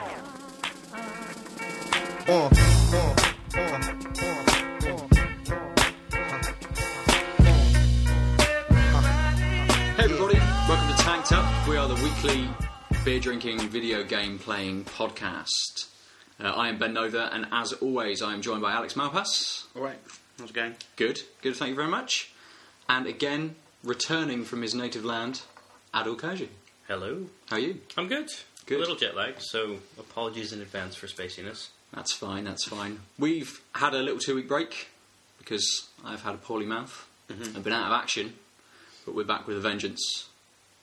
Hey everybody, welcome to Tanked Up. We are the weekly beer drinking, video game playing podcast. Uh, I am Ben Nova, and as always, I am joined by Alex Malpass. All right, how's it going? Good, good, thank you very much. And again, returning from his native land, Adil Kaji. Hello. How are you? I'm good. Good. A little jet lagged, so apologies in advance for spaciness. That's fine, that's fine. We've had a little two week break because I've had a poorly mouth. I've been out of action, but we're back with a vengeance.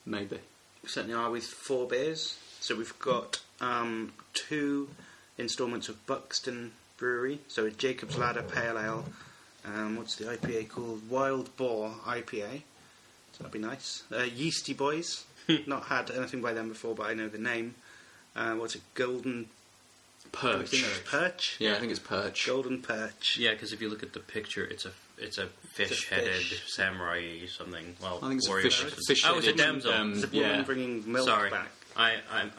Maybe. We certainly are with four beers. So we've got um, two instalments of Buxton Brewery. So a Jacob's Ladder Pale Ale. Um, what's the IPA called? Wild Boar IPA. So that'd be nice. Uh, Yeastie Boys. Not had anything by them before, but I know the name. Uh, what's it? Golden Perch. I Perch. think it's Perch. Yeah, I think it's perch. Golden Perch. Yeah, because if you look at the picture, it's a it's a fish-headed fish. samurai something. Well, I think it's a warrior fish- person. fish Oh, it's a headed, damsel. um, It's a woman Yeah. bringing milk Sorry, back. I I'm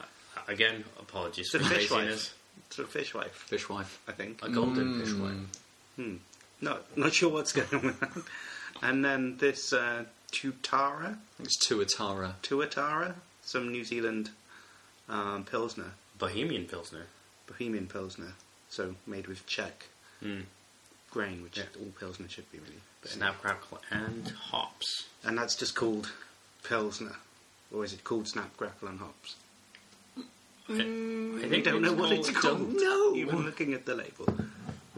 again apologies It's for a fish spaciness. wife. It's a fishwife, Fishwife. I think. A golden Mm. fishwife. Hmm. No, not sure what's going on with that. And then this uh, Tutara, I think it's Tuatara. Tuatara, some New Zealand um, Pilsner, Bohemian Pilsner. Bohemian Pilsner, so made with Czech Mm. grain, which Yeah. all Pilsner should be really. But Snap, crackle, and hops. And that's just called Pilsner. Or is it called Snap, Crackle and Hops? I You think don't know what it's called- called. know. Even looking at the label.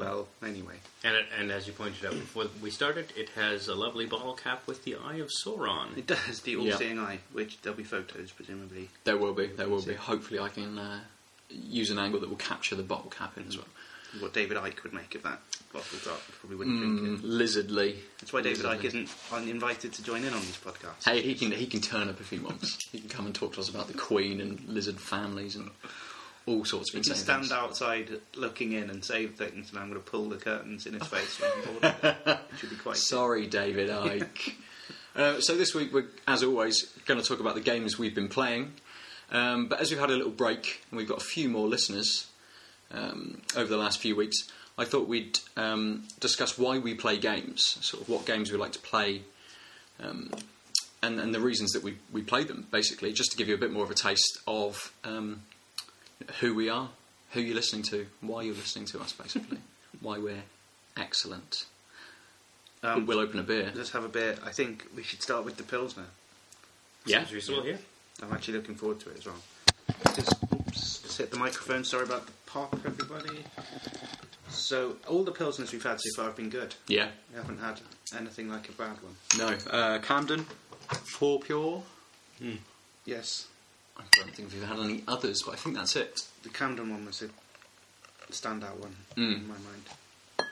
Well, anyway. And, it, and as you pointed out before we started, it has a lovely bottle cap with the Eye of Sauron. It does, the Yeah. all-seeing eye, which there'll be photos, presumably. There will be, there will be. Hopefully, I can uh, use an angle that will capture the bottle cap in as well. What David Icke would make of that bottle top. Probably wouldn't drink Mm, it. lizardly. That's why David Icke isn't invited to join in on these podcasts. Hey, he can he can turn up if he wants. he can come and talk to us about the Queen and lizard families and all sorts of He can insane stand things. outside looking in and say things, and I'm going to pull the curtains in his face. when I'm bored of it. Which would be quite. Sorry, David Icke. uh, so this week we're, as always, going to talk about the games we've been playing. Um, but as we've had a little break and we've got a few more listeners um, over the last few weeks, I thought we'd um, discuss why we play games, sort of what games we like to play, um, and, and the reasons that we, we play them, basically, just to give you a bit more of a taste of um, who we are, who you're listening to, why you're listening to us, basically, why we're excellent. Um, we'll open a beer. Let's have a beer. I think we should start with the Pilsner. Yeah. Seems reasonable here. I'm actually looking forward to it as well. Just, oops, just hit the microphone. Sorry about the pop, everybody. So, all the Pilsners we've had so far have been good. Yeah. We haven't had anything like a bad one. No. Uh, Camden. Fourpure. Yes, I don't think we've had any others, but I think that's it. the Camden one was a standout one Mm. in my mind.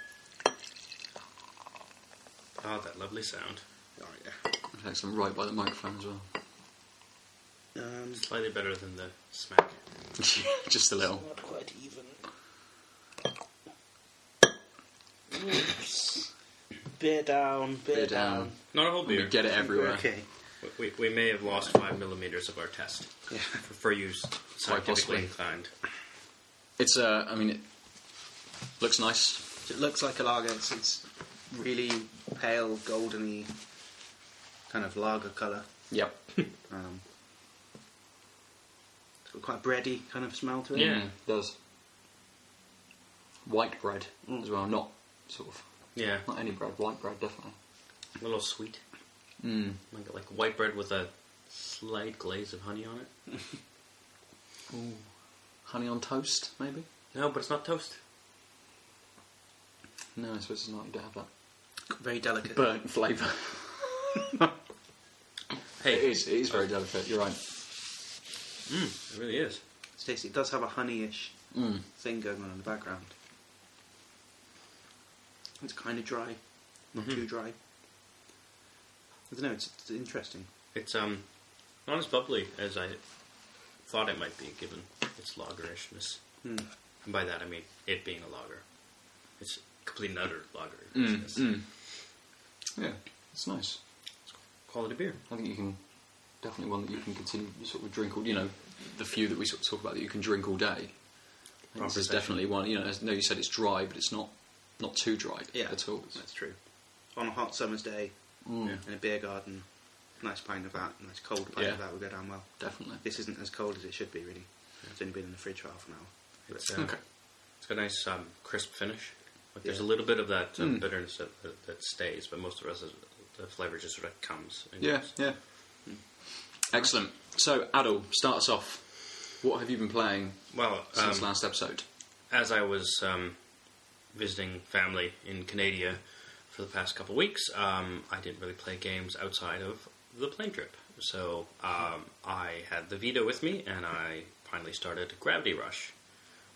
Oh, that lovely sound. Oh, yeah. It takes them right by the microphone as well. Um, Slightly better than the smack. Just a little. Not quite even. Oops. Beer down, beer, Beer down. down. Not a whole We beer. get it everywhere. Okay. We, we may have lost five millimeters of our test Yeah. for, for use scientifically inclined. It's, uh, I mean, it looks nice. It looks like a lager. It's, it's really pale, goldeny kind of lager colour. Yep. Um, it's got quite a bready kind of smell to it. Yeah. It does. White bread Mm. as well, not sort of, Yeah, not any bread, white bread definitely. a little sweet. Mm. Like, like white bread with a slight glaze of honey on it. Ooh. Honey on toast, maybe? No, but it's not toast. No, I suppose it's not. You don't have that Very delicate. burnt flavour. Hey, It is. It is very delicate. You're right. Mm, it really is. It's tasty. It does have a honey-ish Mm. thing going on in the background. It's kind of dry, not Mhm. too dry. I don't know. It's, it's interesting. It's um not as bubbly as I thought it might be, given its lagerishness. Hmm. And by that I mean it being a lager. It's complete and utter Mm. lagerishness. Mm. Yeah, it's nice. Quality beer. I think you can definitely one that you can continue to sort of drink all. You know, the few that we sort of talk about that you can drink all day. I This is definitely one. You know, as- no, you said it's dry, but it's not not too dry Yeah, at all. That's true. On a hot summer's day, Mm, in a beer garden, nice pint of that, nice cold pint Yeah. of that would go down well. Definitely. This isn't as cold as it should be, really. It's only been in the fridge for half an hour. It's, uh, Okay. it's got a nice um, crisp finish. Like there's Yeah. a little bit of that um, Mm. bitterness that, that, that stays, but most of the rest of the flavour just sort of comes. and Yeah, goes. yeah. Excellent. So, Adil, start us off. What have you been playing Well, since um, last episode? as I was um, visiting family in Canada for the past couple weeks, um, I didn't really play games outside of the plane trip. So um, I had the Vita with me, and I finally started Gravity Rush,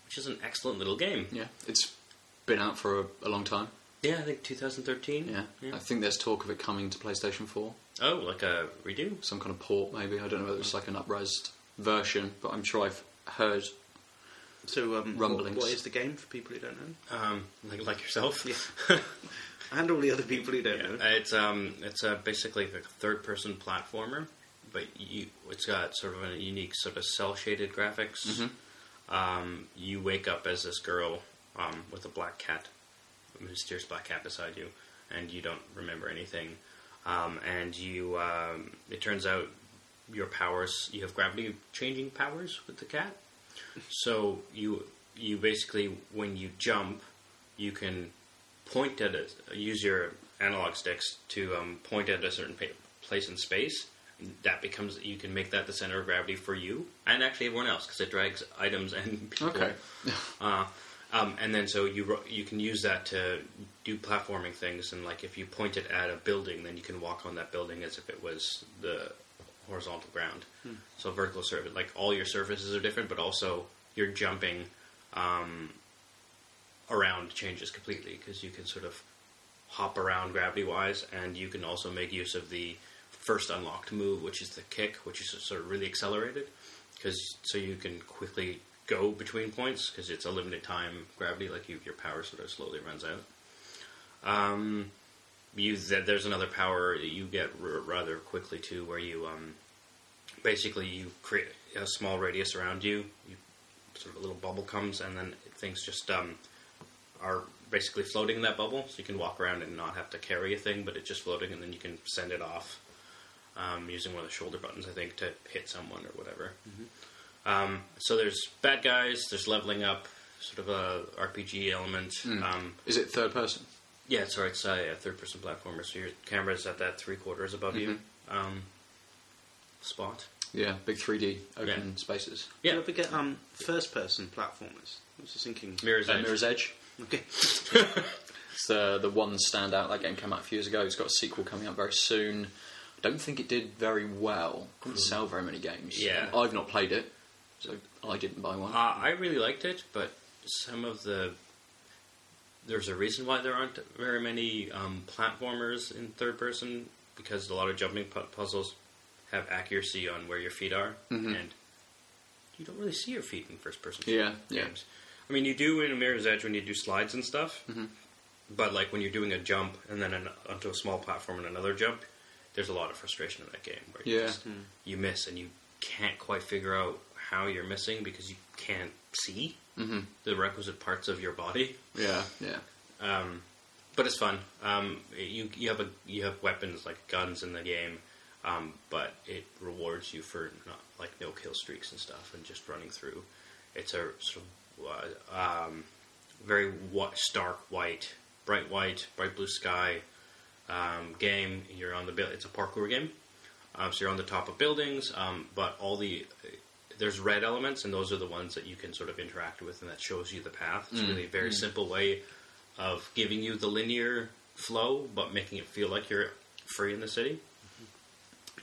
which is an excellent little game. Yeah, it's been out for a, a long time. Yeah, I think 2013. Yeah. I think there's talk of it coming to PlayStation 4. Oh, like a redo? Some kind of port, maybe. I don't know whether it's like an upresed version, but I'm sure I've heard. So, um, Rumblings. What, what is the game for people who don't know? Um, like like yourself. Yeah. And all the other people who don't Yeah, know. it's um, it's uh, basically a third-person platformer, but you, it's got sort of a unique sort of cel-shaded graphics. Mm-hmm. Um, you wake up as this girl um, with a black cat, a mysterious black cat beside you, and you don't remember anything. Um, and you, um, it turns out, your powers, you have gravity-changing powers with the cat. So you, you basically, when you jump, you can point at it, use your analog sticks to um, point at a certain pa- place in space. That becomes you can make that the center of gravity for you and actually everyone else because it drags items and people. Okay. Uh, um, and then so you ro- you can use that to do platforming things and like if you point it at a building, then you can walk on that building as if it was the horizontal ground. So vertical surface, like all your surfaces are different, but also you're jumping um, around changes completely because you can sort of hop around gravity wise, and you can also make use of the first unlocked move, which is the kick, which is sort of really accelerated because so you can quickly go between points because it's a limited time gravity, like you, your power sort of slowly runs out. Um, you there's another power that you get r- rather quickly too, where you um, basically you create a small radius around you. You sort of a little bubble comes, and then things just um, are basically floating in that bubble, so you can walk around and not have to carry a thing, but it's just floating, and then you can send it off um, using one of the shoulder buttons, I think, to hit someone or whatever. Um, so there's bad guys, there's leveling up, sort of a RPG element. Um, Is it third person? Yeah, sorry, it's uh, a third-person platformer, so your camera is at that three quarters above you um, spot. Yeah, big 3D open Yeah. spaces. Do Yeah, you ever get um, first person platformers? I was just thinking. Mirror's Uh, Edge. Mirror's Edge. Okay. It's the the one standout. That game came out a few years ago. It's got a sequel coming out very soon. I don't think it did very well. Couldn't sell very many games. Yeah. I've not played it, so I didn't buy one. Uh, I really liked it, but some of the there's a reason why there aren't very many um, platformers in third person because a lot of jumping pu- puzzles have accuracy on where your feet are, Mhm. and you don't really see your feet in first person Yeah, yeah. games. I mean, you do in Mirror's Edge when you do slides and stuff, Mhm. but like when you're doing a jump and then an, onto a small platform and another jump, there's a lot of frustration in that game where you Yeah. just you miss and you can't quite figure out how you're missing because you can't see hmm the requisite parts of your body. Yeah, yeah. Um, but it's fun. Um, you you have a you have weapons like guns in the game, um, but it rewards you for not like no kill streaks and stuff and just running through. It's a sort of uh, um, very whi- stark white, bright white, bright blue sky um, game. You're on the buil- it's a parkour game, um, so you're on the top of buildings, um, but all the there's red elements, and those are the ones that you can sort of interact with, and that shows you the path. It's really a very simple way of giving you the linear flow, but making it feel like you're free in the city.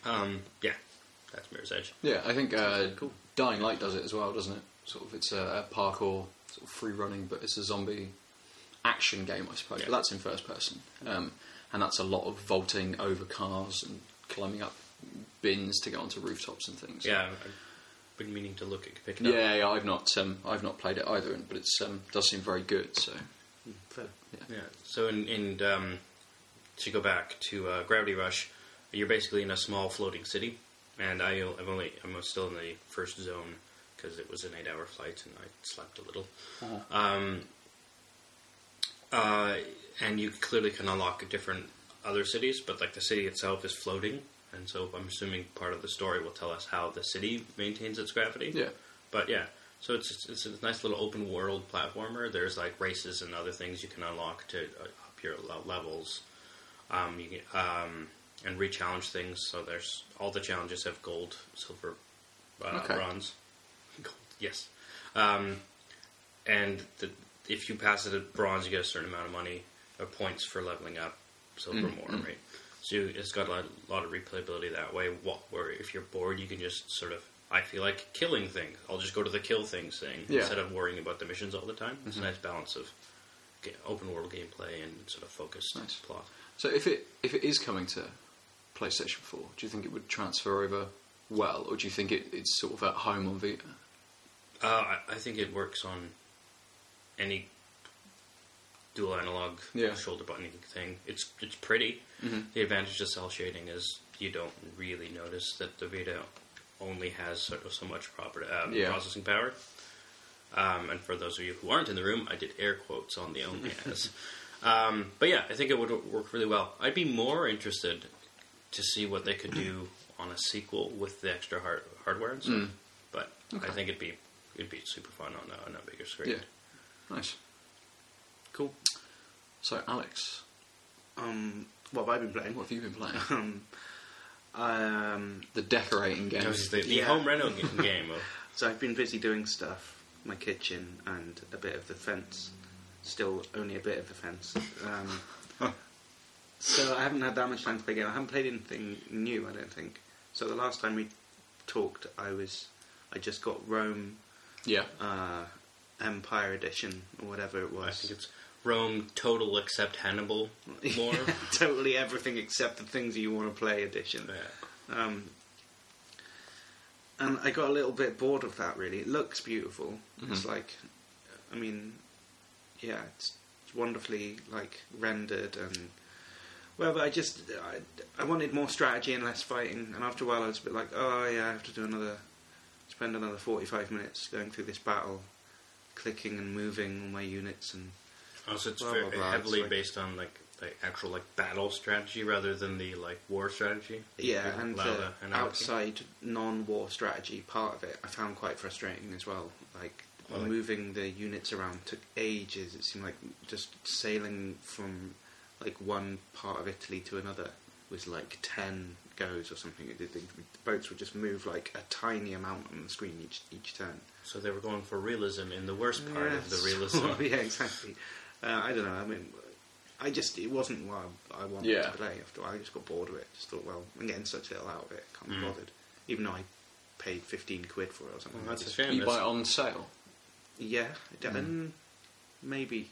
Um, yeah, that's Mirror's Edge. Yeah, I think uh, Cool. Dying Light does it as well, doesn't it? Sort of, it's a, parkour, sort of free running, but it's a zombie action game, I suppose. Yeah. But that's in first person, um, and that's a lot of vaulting over cars and climbing up bins to get onto rooftops and things. Yeah, been meaning to look at pick it up. yeah, yeah. I've not, um, I've not played it either, but it um, does seem very good. So, Mm, fair. Yeah. So in, in um, to go back to uh, Gravity Rush, you're basically in a small floating city, and I, I've only I'm still in the first zone because it was an eight-hour flight and I slept a little. Um, uh, and you clearly can unlock different other cities, but like the city itself is floating, and so I'm assuming part of the story will tell us how the city maintains its gravity. Yeah. But yeah, so it's it's a nice little open world platformer. There's like races and other things you can unlock to uh, up your levels. Um, you can, um, and re-challenge things. So there's all the challenges have gold, silver, uh, Okay. bronze. Gold, yes. Um, and the, if you pass it at bronze, you get a certain amount of money or points for leveling up. Silver Mm, more, right? So it's got a lot, of replayability that way. What, where if you're bored, you can just sort of. I feel like killing things. I'll just go to the kill things thing Yeah. instead of worrying about the missions all the time. It's Mm-hmm. a nice balance of open world gameplay and sort of focused Nice. plot. So if it if it is coming to PlayStation 4, do you think it would transfer over well, or do you think it, it's sort of at home on Vita? Uh, I, I think it works on any dual analog Yeah. shoulder buttoning thing. It's it's pretty. Mhm. The advantage of cel shading is you don't really notice that the Vita only has sort of so much proper um, Yeah. processing power. Um, and for those of you who aren't in the room, I did air quotes on the only has. Um, but yeah, I think it would work really well. I'd be more interested to see what they could do on a sequel with the extra hard- hardware and stuff. Mm. But Okay. I think it'd be it'd be super fun on a, on a bigger screen. Yeah. Nice. Cool. So Alex, Um, what have I been playing? what have you been playing? Um, um, the decorating game. That was the, the Yeah. home reno g- game. Of, so I've been busy doing stuff, my kitchen and a bit of the fence. Still, only a bit of the fence. Um, so I haven't had that much time to play game. I haven't played anything new. I don't think. So the last time we talked, I was, I just got Rome Yeah. uh, Empire Edition or whatever it was. I think it's Rome total except Hannibal more. totally everything except the things you want to play edition. Yeah. Um, and I got a little bit bored of that. Really, it looks beautiful. It's Mhm. like, I mean, yeah, it's, it's wonderfully like rendered and. Well, but I just I, I wanted more strategy and less fighting, and after a while I was a bit like, oh yeah, I have to do another, spend another forty-five minutes going through this battle, clicking and moving all my units and Oh, also, it's Blah, very heavily It's like- based on like the actual like battle strategy rather than the like war strategy. Yeah, and the the outside non-war strategy part of it, I found quite frustrating as well. Like Well, like- moving the units around took ages. It seemed like just sailing from like one part of Italy to another was like ten goes or something. It did- The boats would just move like a tiny amount on the screen each each turn. So they were going for realism in the worst part of the realism. yeah, exactly. Uh, I don't know. I mean, I just it wasn't what I, I wanted Yeah. to play. After a while, I just got bored of it. Just thought, well, I'm getting such little out of it. Can't be Mm. bothered. Even though I paid fifteen quid for it or something. Well, that's I a just- shame. you buy it on sale. Yeah, I Mm. and maybe,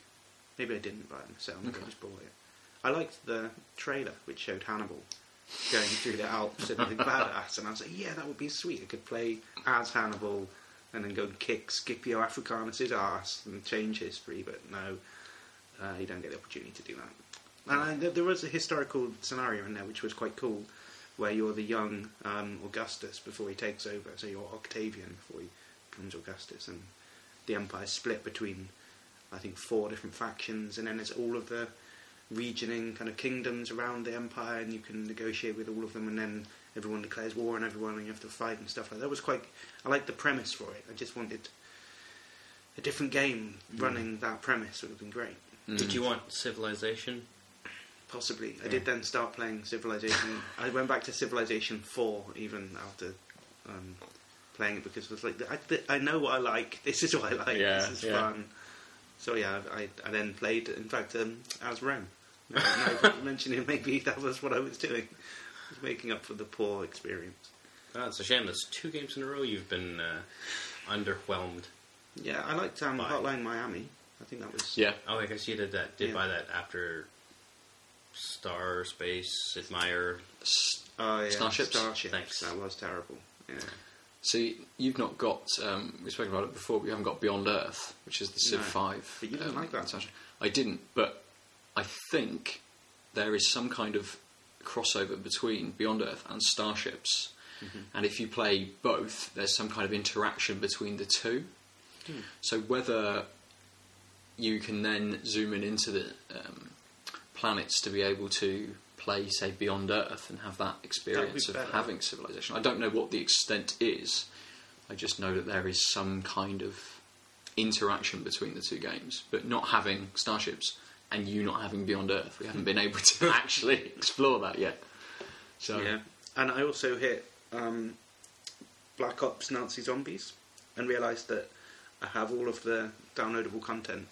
maybe I didn't buy it myself. Maybe Okay. I just bought it. I liked the trailer which showed Hannibal going through the Alps and the badass, and I was like, yeah, that would be sweet. I could play as Hannibal and then go and kick Scipio Africanus' ass and change history, but no, uh, you don't get the opportunity to do that. And I, there- there was a historical scenario in there which was quite cool, where you're the young um, Augustus before he takes over, so you're Octavian before he becomes Augustus, and the empire's split between, I think, four different factions, and then there's all of the regioning kind of kingdoms around the empire, and you can negotiate with all of them, and then everyone declares war on everyone, and you have to fight and stuff like that. That was quite. I liked the premise for it. I just wanted a different game running that premise would have been great. Did you want Civilization? Possibly. I did then start playing Civilization. I went back to Civilization 4 even after um, playing it because it was like, I, I know what I like. This is what I like. Yeah, this is yeah. fun. So yeah, I, I then played, in fact, um, as Rome. Now, now that you mention it, maybe that was what I was doing. I was making up for the poor experience. Oh, it's a shame. That's two games in a row you've been uh, underwhelmed. Yeah, I liked um, Hotline Miami. I think that was... Yeah. Oh, I guess you did that. Did Yeah. buy that after Star Space Admire. S- Oh, yeah. Starships? Starships. Thanks. That was terrible. Yeah. See, you've not got. Um, we spoke about it before. But you haven't got Beyond Earth, which is the Civ No. Five. But you didn't um, like that. expansion. I didn't, but I think there is some kind of crossover between Beyond Earth and Starships, mm-hmm. and if you play both, there's some kind of interaction between the two. Hmm. So whether you can then zoom in into the um, planets to be able to play, say, Beyond Earth and have that experience of better. having civilization. I don't know what the extent is. I just know that there is some kind of interaction between the two games, but not having starships and you not having Beyond Earth, we haven't been able to actually explore that yet. So Yeah, and I also hit um, Black Ops Nazi Zombies and realised that I have all of the downloadable content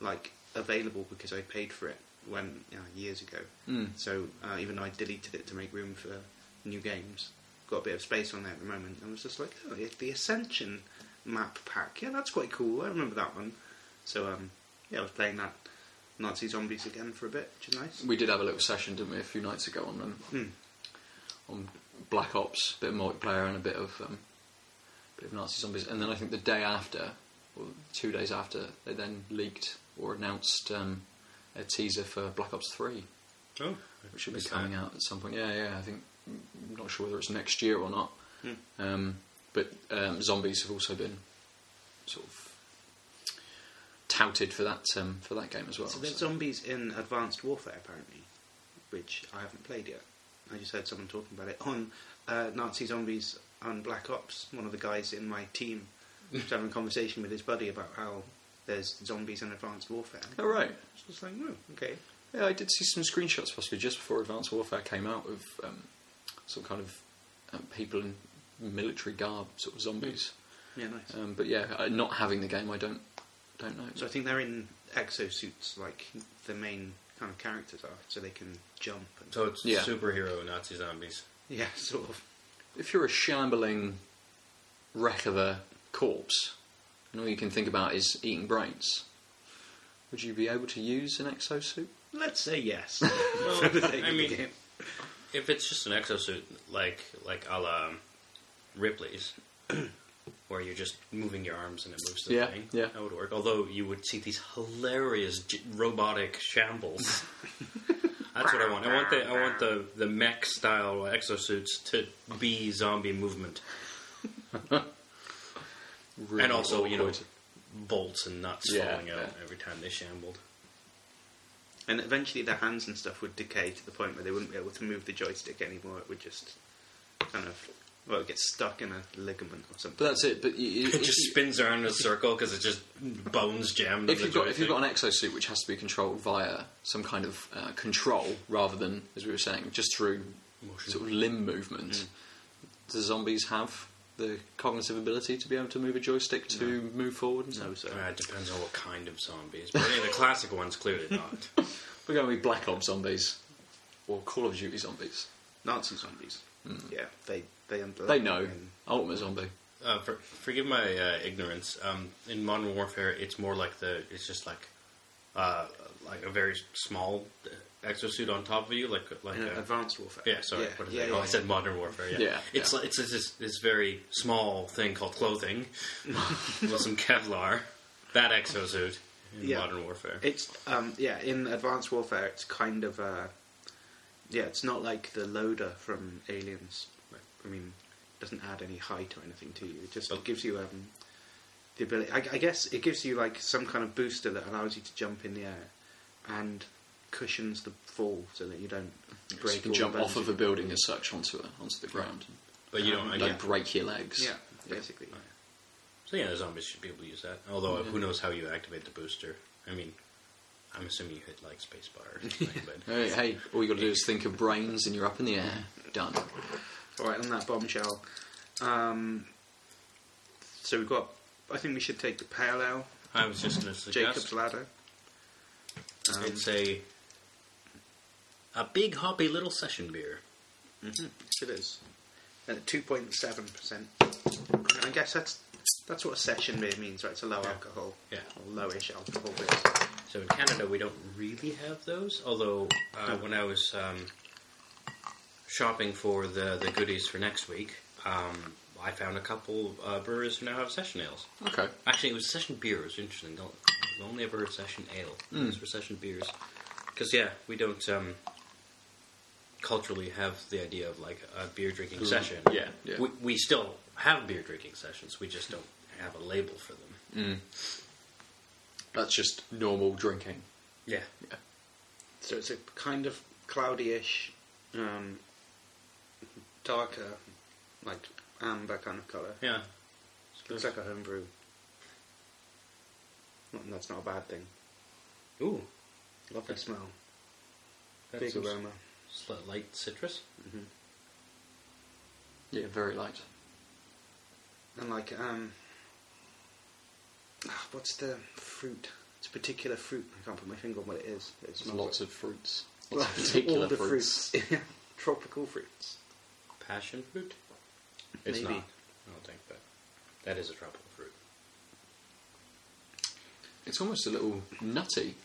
like available because I paid for it when you know, years ago. Mm. So uh, even though I deleted it to make room for new games, got a bit of space on there at the moment. I was just like, oh, the Ascension map pack. Yeah, that's quite cool. I remember that one. So um, yeah, I was playing that Nazi Zombies again for a bit, which is nice. we did have a little session, didn't we, a few nights ago on um, Hmm. on Black Ops, a bit of multiplayer and a bit of um, bit of Nazi zombies. And then I think the day after, or two days after, they then leaked or announced um, a teaser for Black Ops Three, Oh, which should be coming that. out at some point. Yeah, yeah. I think I'm not sure whether it's next year or not. Hmm. Um, but um, zombies have also been sort of touted for that um, for that game as well. So there's so- zombies in Advanced Warfare apparently, which I haven't played yet. I just heard someone talking about it on uh, Nazi Zombies on Black Ops. One of the guys in my team was having a conversation with his buddy about how there's zombies in Advanced Warfare. Oh right. So it's like, oh, okay. Yeah, I did see some screenshots possibly just before Advanced Warfare came out of um, some kind of um, people in military garb, sort of zombies. Yeah, nice. Um, but yeah, uh, not having the game, I don't don't know. So I think they're in exosuits, like the main kind of characters are, so they can jump. And, So it's Yeah. superhero Nazi zombies. yeah, sort of. if you're a shambling wreck of a corpse, and all you can think about is eating brains, would you be able to use an exosuit? Let's say yes. Well, For the sake I mean, game. if it's just an exosuit, like like a la Ripley's, where you're just moving your arms and it moves the Yeah, thing, yeah. that would work. Although you would see these hilarious j- robotic shambles. That's what I want. I want the I want the the mech style exosuits to be zombie movement, Really and also you know awkward. bolts and nuts Yeah, falling out yeah. every time they shambled. And eventually their hands and stuff would decay to the point where they wouldn't be able to move the joystick anymore. It would just kind of, well, get stuck in a ligament or something. But that's it. But you, you, It just spins around in a circle because it's just bones jammed. if you've the got if you've got an exosuit which has to be controlled via some kind of uh, control rather than, as we were saying, just through Motion. sort of limb movement, do zombies have the cognitive ability to be able to move a joystick to move forward? And No, stuff? so Uh, it depends on what kind of zombies. But yeah, the classic ones clearly not. We're going to be Black Ops zombies or Call of Duty zombies. Nazi zombies. Yeah, they they underline They know and- Ultimate Zombie. Uh, for, forgive my uh, ignorance. Um, in Modern Warfare, it's more like the it's just like uh, like a very small uh, exosuit on top of you, like like a, advanced warfare. yeah. Sorry, yeah, yeah, yeah, oh, I said Modern Warfare. Yeah, Yeah, It's like it's, this, this very small thing called clothing with some Kevlar. That exosuit in. Modern Warfare. It's um yeah in advanced warfare it's kind of uh yeah it's not like the loader from Aliens. I mean, it doesn't add any height or anything to you. It just Oh. gives you um the ability. I, I guess it gives you like some kind of booster that allows you to jump in the air and cushions the fall so that you don't So break. you can jump off of a building as such onto a, onto the ground. but you don't. um, Don't yeah. break your legs. Yeah, basically. So yeah, the zombies should be able to use that. Although who knows how you activate the booster? I mean, I'm assuming you hit like spacebar or something. but Hey, hey, all you got to do is think of brains and you're up in the air. Done. All right, on that bombshell. Um, so we've got. I think we should take the pale ale, I was just going to suggest Jacob's ladder. Um, it's a a big hoppy little session beer. mhm, it is at two point seven percent. I guess that's that's what a session beer means, right? It's a low Yeah. alcohol, Yeah. or lowish alcohol beer. So in Canada, we don't really have those. Although uh, when I was um, shopping for the the goodies for next week, um, I found a couple uh, brewers who now have session ales. Okay. Actually, it was session beer. It was interesting. Don't, I've only ever heard session ale. Mm. These were session beers. Because yeah, we don't. Um, culturally have the idea of like a beer drinking session. yeah, yeah. We, we still have beer drinking sessions. We just don't have a label for them. That's just normal drinking. Yeah. yeah. So it's a kind of cloudy-ish, um, darker, like amber kind of colour. Yeah. Looks like a homebrew. Not- That's not a bad thing. Ooh. Lovely smell. Got Big some aroma. Light citrus. Yeah, very light. And like, um, ah, what's the fruit? It's a particular fruit. I can't put my finger on what it is. It There's smells lots of fruits. Lots of particular all the fruits. fruits. Tropical fruits. Passion fruit? It's Maybe. not. I don't think, that. that is a tropical fruit. It's almost a little nutty.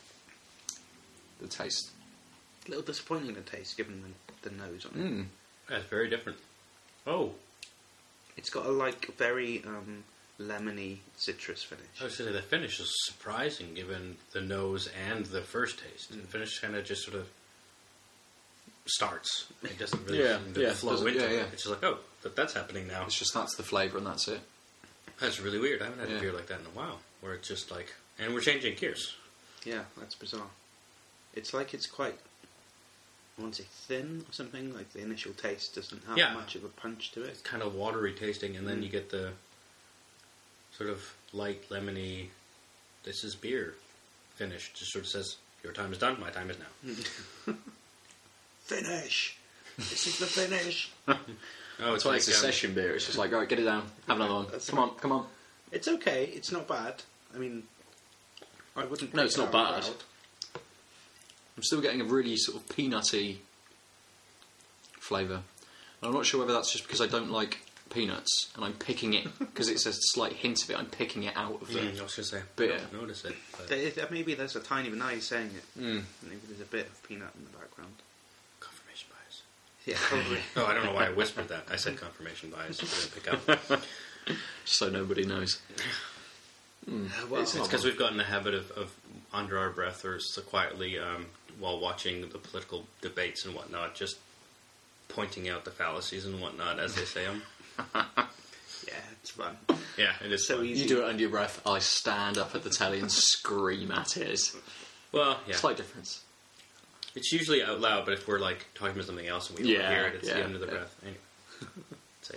The taste. A little disappointing to taste, given the, the nose on it. Mm. That's very different. Oh, It's got a like very um, lemony citrus finish. I was going say the finish is surprising given the nose and the first taste. Mm. The finish kind of just sort of starts. It doesn't really Yeah, seem to yeah, flow doesn't- into yeah, it. yeah. It's just like, oh, that, that's happening now. It's just that's the flavour and that's it. That's really weird. I haven't had Yeah. a beer like that in a while, where it's just like, and we're changing gears. Yeah, that's bizarre. It's like it's quite, I want to say thin or something. Like the initial taste doesn't have Yeah. much of a punch to it. It's kind of watery tasting, and then Mm. you get the sort of light lemony. This is beer finish. Just sort of says, your time is done. My time is now. Finish. this is the finish. Oh, That's why it's a um, session beer. It's just like, right, get it down. Have another one. That's Come on, come on. It's okay. It's not bad. I mean, I wouldn't. No, pick it's it not out bad. loud. I'm still getting a really sort of peanutty flavour. And I'm not sure whether that's just because I don't like peanuts and I'm picking it because it's a slight hint of it. I'm picking it out of the. Mm, I was going to say, Beer. I don't notice it. But There is- maybe there's a tiny bit. Now you're saying it. Mm. Maybe there's a bit of peanut in the background. confirmation bias. Yeah, probably. Oh, I don't know why I whispered that. I said confirmation bias. You didn't pick up. So nobody knows. Well, It's because we've gotten the habit of, of under our breath or so quietly um, while watching the political debates and whatnot, just pointing out the fallacies and whatnot as they say them. yeah, it's fun. Yeah, it is So fun. easy. You do it under your breath. I stand up at the telly and scream at it. Well, yeah, Slight difference. it's usually out loud, but if we're like talking about something else and we Yeah, don't hear it, it's yeah, the under the yeah. breath. Anyway, so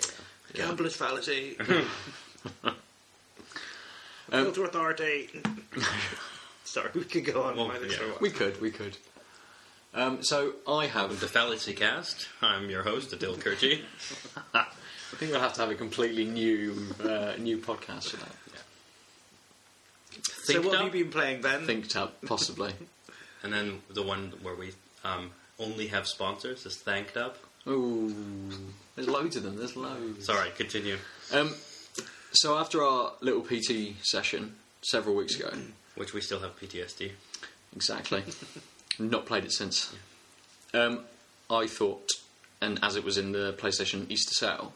yeah. Gambler's fallacy. Um, Filter authority. Sorry, we could go on. Well, Might as yeah. well. We could, we could. Um, so I have. the Fallacy Cast. I'm your host, Adil Kurji. I think we'll have to have a completely new, uh, new podcast for that. So Think what Up, have you been playing, Ben? Thinked up, possibly. and then the one where we um, only have sponsors is Thanked Up. Ooh, there's loads of them. There's loads. Sorry, continue. Um, so after our little PT session several weeks ago, Which we still have PTSD. exactly, not played it since. Um, I thought, and as it was in the PlayStation Easter sale,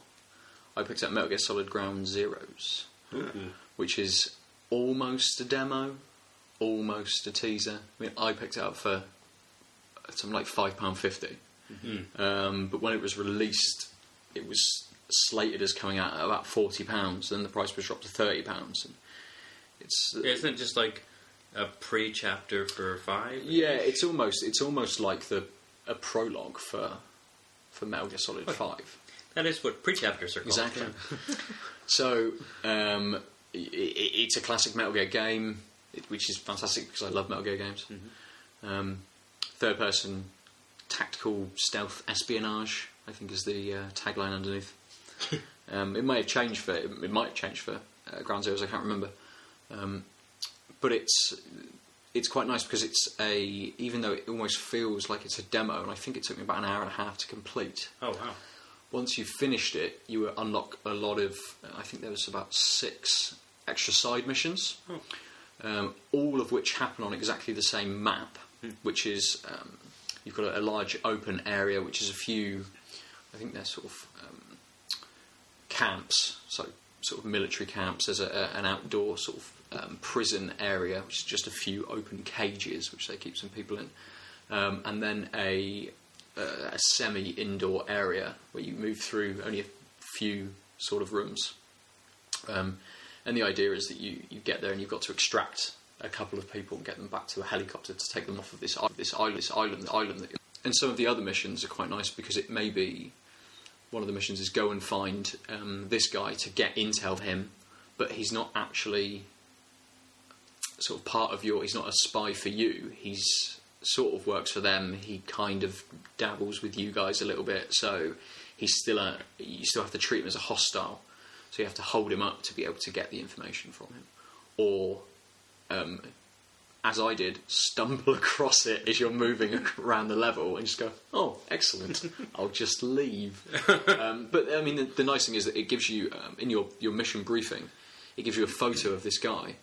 I picked up Metal Gear Solid Ground Zeroes, which is almost a demo, almost a teaser. I mean, I picked it up for something like five pound fifty. Um, but when it was released, it was slated as coming out at about forty pounds. Then the price was dropped to thirty pounds. It's Isn't it just like a pre-chapter for five? yeah, it's almost it's almost like the a prologue for for Metal Gear Solid Five. That is what pre-chapters are called. Exactly. so um, i i it's a classic Metal Gear game, which is fantastic because I love Metal Gear games. Um, third person tactical stealth espionage, I think, is the uh, tagline underneath. um, it may have changed for it, it might have changed for uh, Ground Zeroes. I can't remember, um, but it's it's quite nice because it's a even though it almost feels like it's a demo, and I think it took me about an hour and a half to complete Oh wow. once you finished it, you unlock a lot of. I think there was about six extra side missions, Oh. um, all of which happen on exactly the same map, which is um, you've got a, a large open area, which is a few. I think they're sort of camps, so sort of military camps. There's a, a, an outdoor sort of um, prison area, which is just a few open cages, which they keep some people in, um, and then a a semi-indoor area where you move through only a few sort of rooms. Um, and the idea is that you, you get there and you've got to extract a couple of people and get them back to a helicopter to take them off of this this island. This island, island. And some of the other missions are quite nice because it may be one of the missions is go and find um, this guy to get intel of him, but he's not actually sort of part of your. He's not a spy for you. He's sort of works for them. He kind of dabbles with you guys a little bit. So he's still a. You still have to treat him as a hostile. So you have to hold him up to be able to get the information from him, or um, as I did, stumble across it as you're moving around the level and just go, oh, excellent, I'll just leave. um, but I mean, the, the nice thing is that it gives you, um, in your, your mission briefing, it gives you a photo of this guy.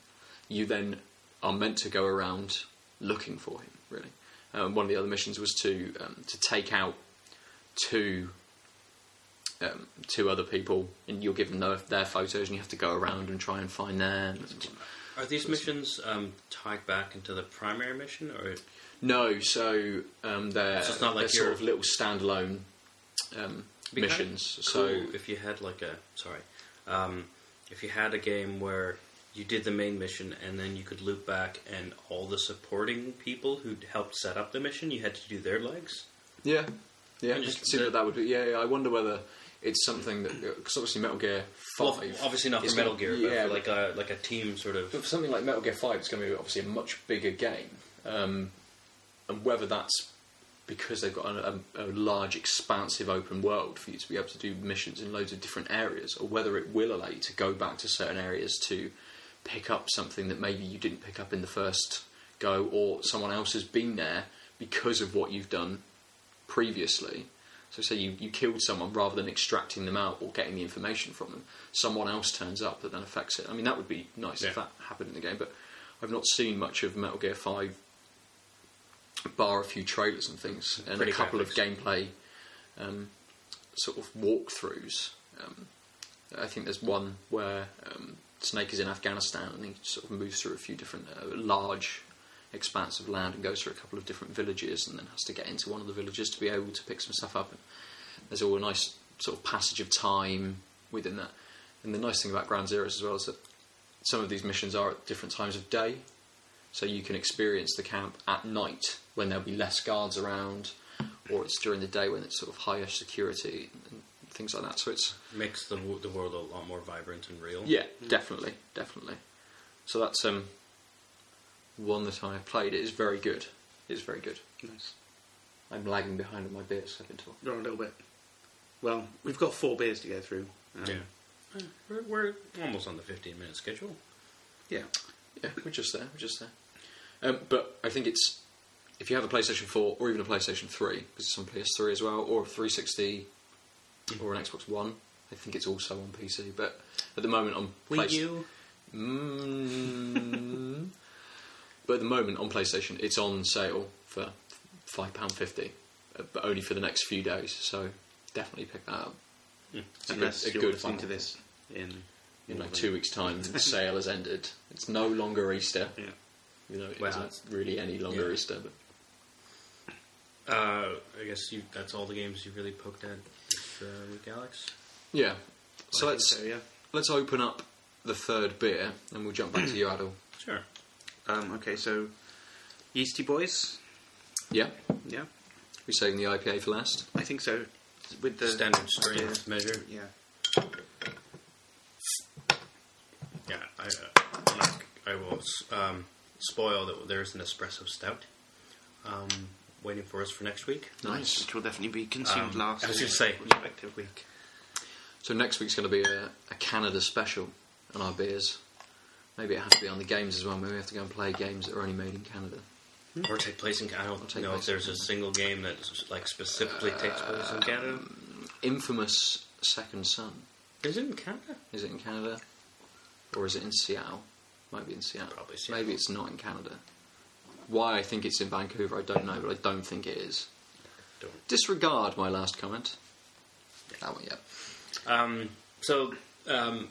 You then are meant to go around looking for him, really. Um, one of the other missions was to, um, to take out two. Um, two other people, and you're given their, their photos, and you have to go around and try and find them. and- Are these missions um, tied back into the primary mission, or No, so um, they're, So it's not like they're sort you're- of little standalone um, Be kinda missions. So if you had like a sorry, um, if you had a game where you did the main mission and then you could loop back and all the supporting people who helped set up the mission, you had to do their legs. yeah, yeah, And just the- what that would be. Yeah, yeah, I wonder whether it's something that because obviously Metal Gear Well, Five, obviously not for Metal Gear, yeah, but for like a like a team sort of. But for something like Metal Gear Five, it's going to be obviously a much bigger game, um, and whether that's because they've got a, a, a large, expansive open world for you to be able to do missions in loads of different areas, or whether it will allow you to go back to certain areas to pick up something that maybe you didn't pick up in the first go, or someone else has been there because of what you've done previously. So, say you, you killed someone rather than extracting them out or getting the information from them, someone else turns up that then affects it. I mean, that would be nice if that happened in the game, but I've not seen much of Metal Gear 5 bar a few trailers and things and Pretty a couple of gameplay um, sort of walkthroughs. Um, I think there's one where um, Snake is in Afghanistan and he sort of moves through a few different uh, large expanse of land and goes through a couple of different villages and then has to get into one of the villages to be able to pick some stuff up. And there's all a nice sort of passage of time within that. And the nice thing about Ground Zeroes as well is that some of these missions are at different times of day, so you can experience the camp at night when there'll be less guards around, or it's during the day when it's sort of higher security and things like that. So it's makes the the world a lot more vibrant and real. yeah, definitely, definitely. So that's um one that I have played. It is very good. It is very good. Nice. I'm lagging behind on my beers. I've been told. You're a little bit. Well, we've got four beers to go through. Um, Yeah. We're, we're almost on the 15 minute schedule. Yeah. Yeah, we're just there. We're just there. Um, but I think it's if you have a PlayStation 4 or even a PlayStation 3, because it's on PS3 as well, or a 360 or an Xbox One. I think it's also on PC. But at the moment on Wii Play- U. Mm, but at the moment on PlayStation, it's on sale for five pound fifty, uh, but only for the next few days. So definitely pick that up. It's a good, Unless a you're good listening bundle. to this in In like two weeks' time, the sale has ended. It's no longer Easter. Yeah. You know, it Well, isn't really any longer yeah. Easter. But Uh, I guess you, that's all the games you really poked at this uh, week, Alex. yeah. So let's so, yeah. let's open up the third beer, and we'll jump back to you, Adil. Sure. Um, okay, so Yeastie Boys. Yeah, Yeah, we're saving the IPA for last. I think so. With the Standard strength measure. Yeah. Yeah, I, uh, I'm not- I will um, spoil that there's an espresso stout um, waiting for us for next week. Nice. Which will definitely be consumed Um, last. I was gonna say- respective week. So next week's going to be a, a Canada special on our beers. Maybe it has to be on the games as well. Maybe we have to go and play games that are only made in Canada. Or take place in. Canada. I don't know if there's a single game that like specifically takes place in Canada. Infamous Second Son. Is it in Canada? Is it in Canada? Or is it in Seattle? Might be in Seattle. Probably Seattle. Maybe it's not in Canada. Why I think it's in Vancouver, I don't know, but I don't think it is. Don't. Disregard my last comment. That one, yeah. Um, so, um,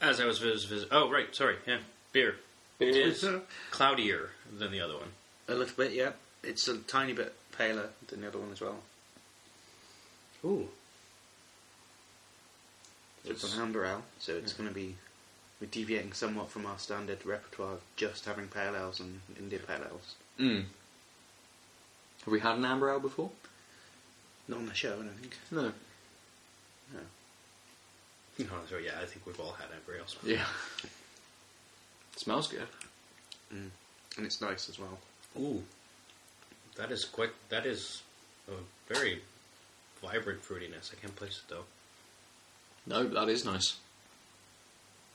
as I was vis- vis- oh right, sorry, yeah, beer. It is cloudier than the other one. A little bit, yeah. It's a tiny bit paler than the other one as well. Ooh. It's an amber ale, so it's going to be we're deviating somewhat from our standard repertoire of just having pale ales and India pale ales. Mm. Have we had an amber ale before? Not on the show, I don't think. No. No, so yeah, I think we've all had amber ales. Yeah. smells good. Mm. And it's nice as well. Ooh, that is quite. That is a very vibrant fruitiness. I can't place it though. No, that is nice.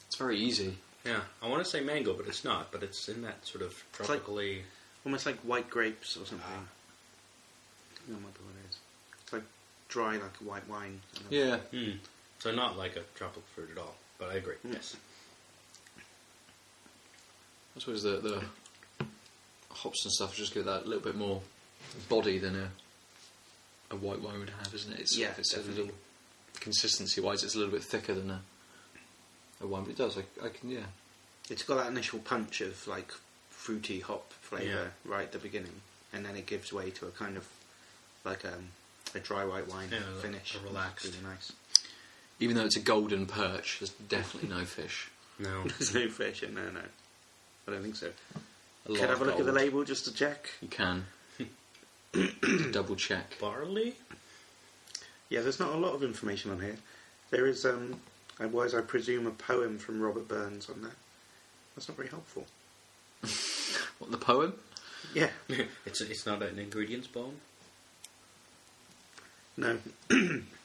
It's very easy. Yeah, I want to say mango, but it's not. But it's in that sort of It's like- tropically. Almost like white grapes or something. Ah. I think that might be what it is. It's like dry like a white wine. kind of. Yeah. Hmm. So not like a tropical fruit at all. But I agree. Yes. I suppose the, the hops and stuff just give that a little bit more body than a a white wine would have, isn't it? It's, Yeah, it's a definitely. little consistency wise, it's a little bit thicker than a a wine, but it does. I, I can, yeah. It's got that initial punch of like fruity hop flavour Yeah. right at the beginning, and then it gives way to a kind of like um, a dry white wine Yeah, a- finish. a relaxed. It's really nice. Even though it's a golden perch, there's definitely no fish. No. There's no fish in there, no. I don't think so. A Can I of have a look at the gold. label just to check? You can. Double check. Barley. Yeah, there's not a lot of information on here. There is, um, I was, I presume, a poem from Robert Burns on there. That's not very helpful. What the poem? Yeah, it's it's not an ingredients bomb. no.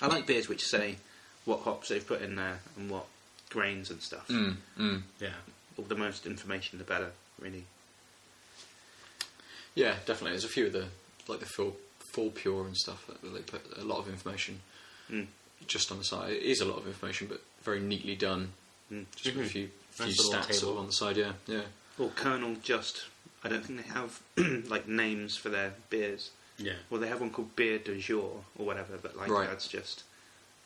I like beers which say what hops they've put in there and what grains and stuff. Mm, mm. Yeah. All the most information, the better, really. Yeah, definitely. There's a few of the like the full Fourpure and stuff that they put a lot of information Mm. just on the side. It is a lot of information, but very neatly done. Mm. Just with a few few Nice stats sort of on the side. Yeah, yeah. Or Kernel Just, I don't think they have like names for their beers. Yeah. Well, they have one called Beer de Jour or whatever, but like Right. that's just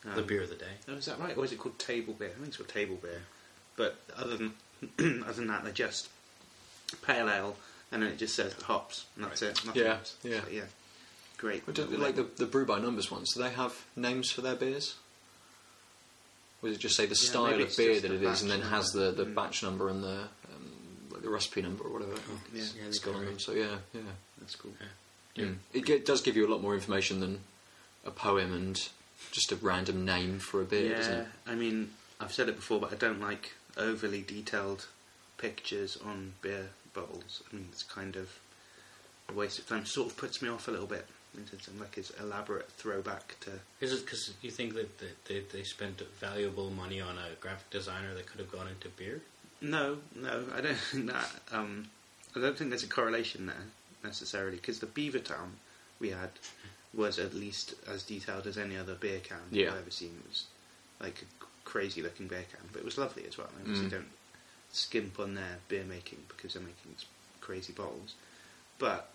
um, the beer of the day. Oh, is that right? Or is it called table beer? I think it's called table beer. But other than other than that, they're just pale ale, and then it just says hops, and that's it. Nothing Yeah, else. yeah. So, yeah. Great. But do, like the the brew by numbers ones, do they have names for their beers? Or does it just say the Yeah, style maybe of it's beer just that the it is, and then batch has the, the Mm. batch number and the um, like the recipe number or whatever Yeah. it's, Yeah, they got do, them. So yeah, yeah. That's cool. Yeah. Mm. It, ge- does give you a lot more information than a poem and just a random name for a beer, doesn't yeah, it? I mean, I've said it before, but I don't like overly detailed pictures on beer bottles. I mean, it's kind of a waste of time. Sort of puts me off a little bit. It's like it's elaborate throwback to. Is it because you think that that they, they spent valuable money on a graphic designer that could have gone into beer? No, no, I don't think that. Um, I don't think there's a correlation there necessarily because the Beavertown we had was at least as detailed as any other beer can Yeah. I've ever seen. It was like a crazy looking beer can, but it was lovely as well. Obviously Mm. don't skimp on their beer making because they're making these crazy bottles, but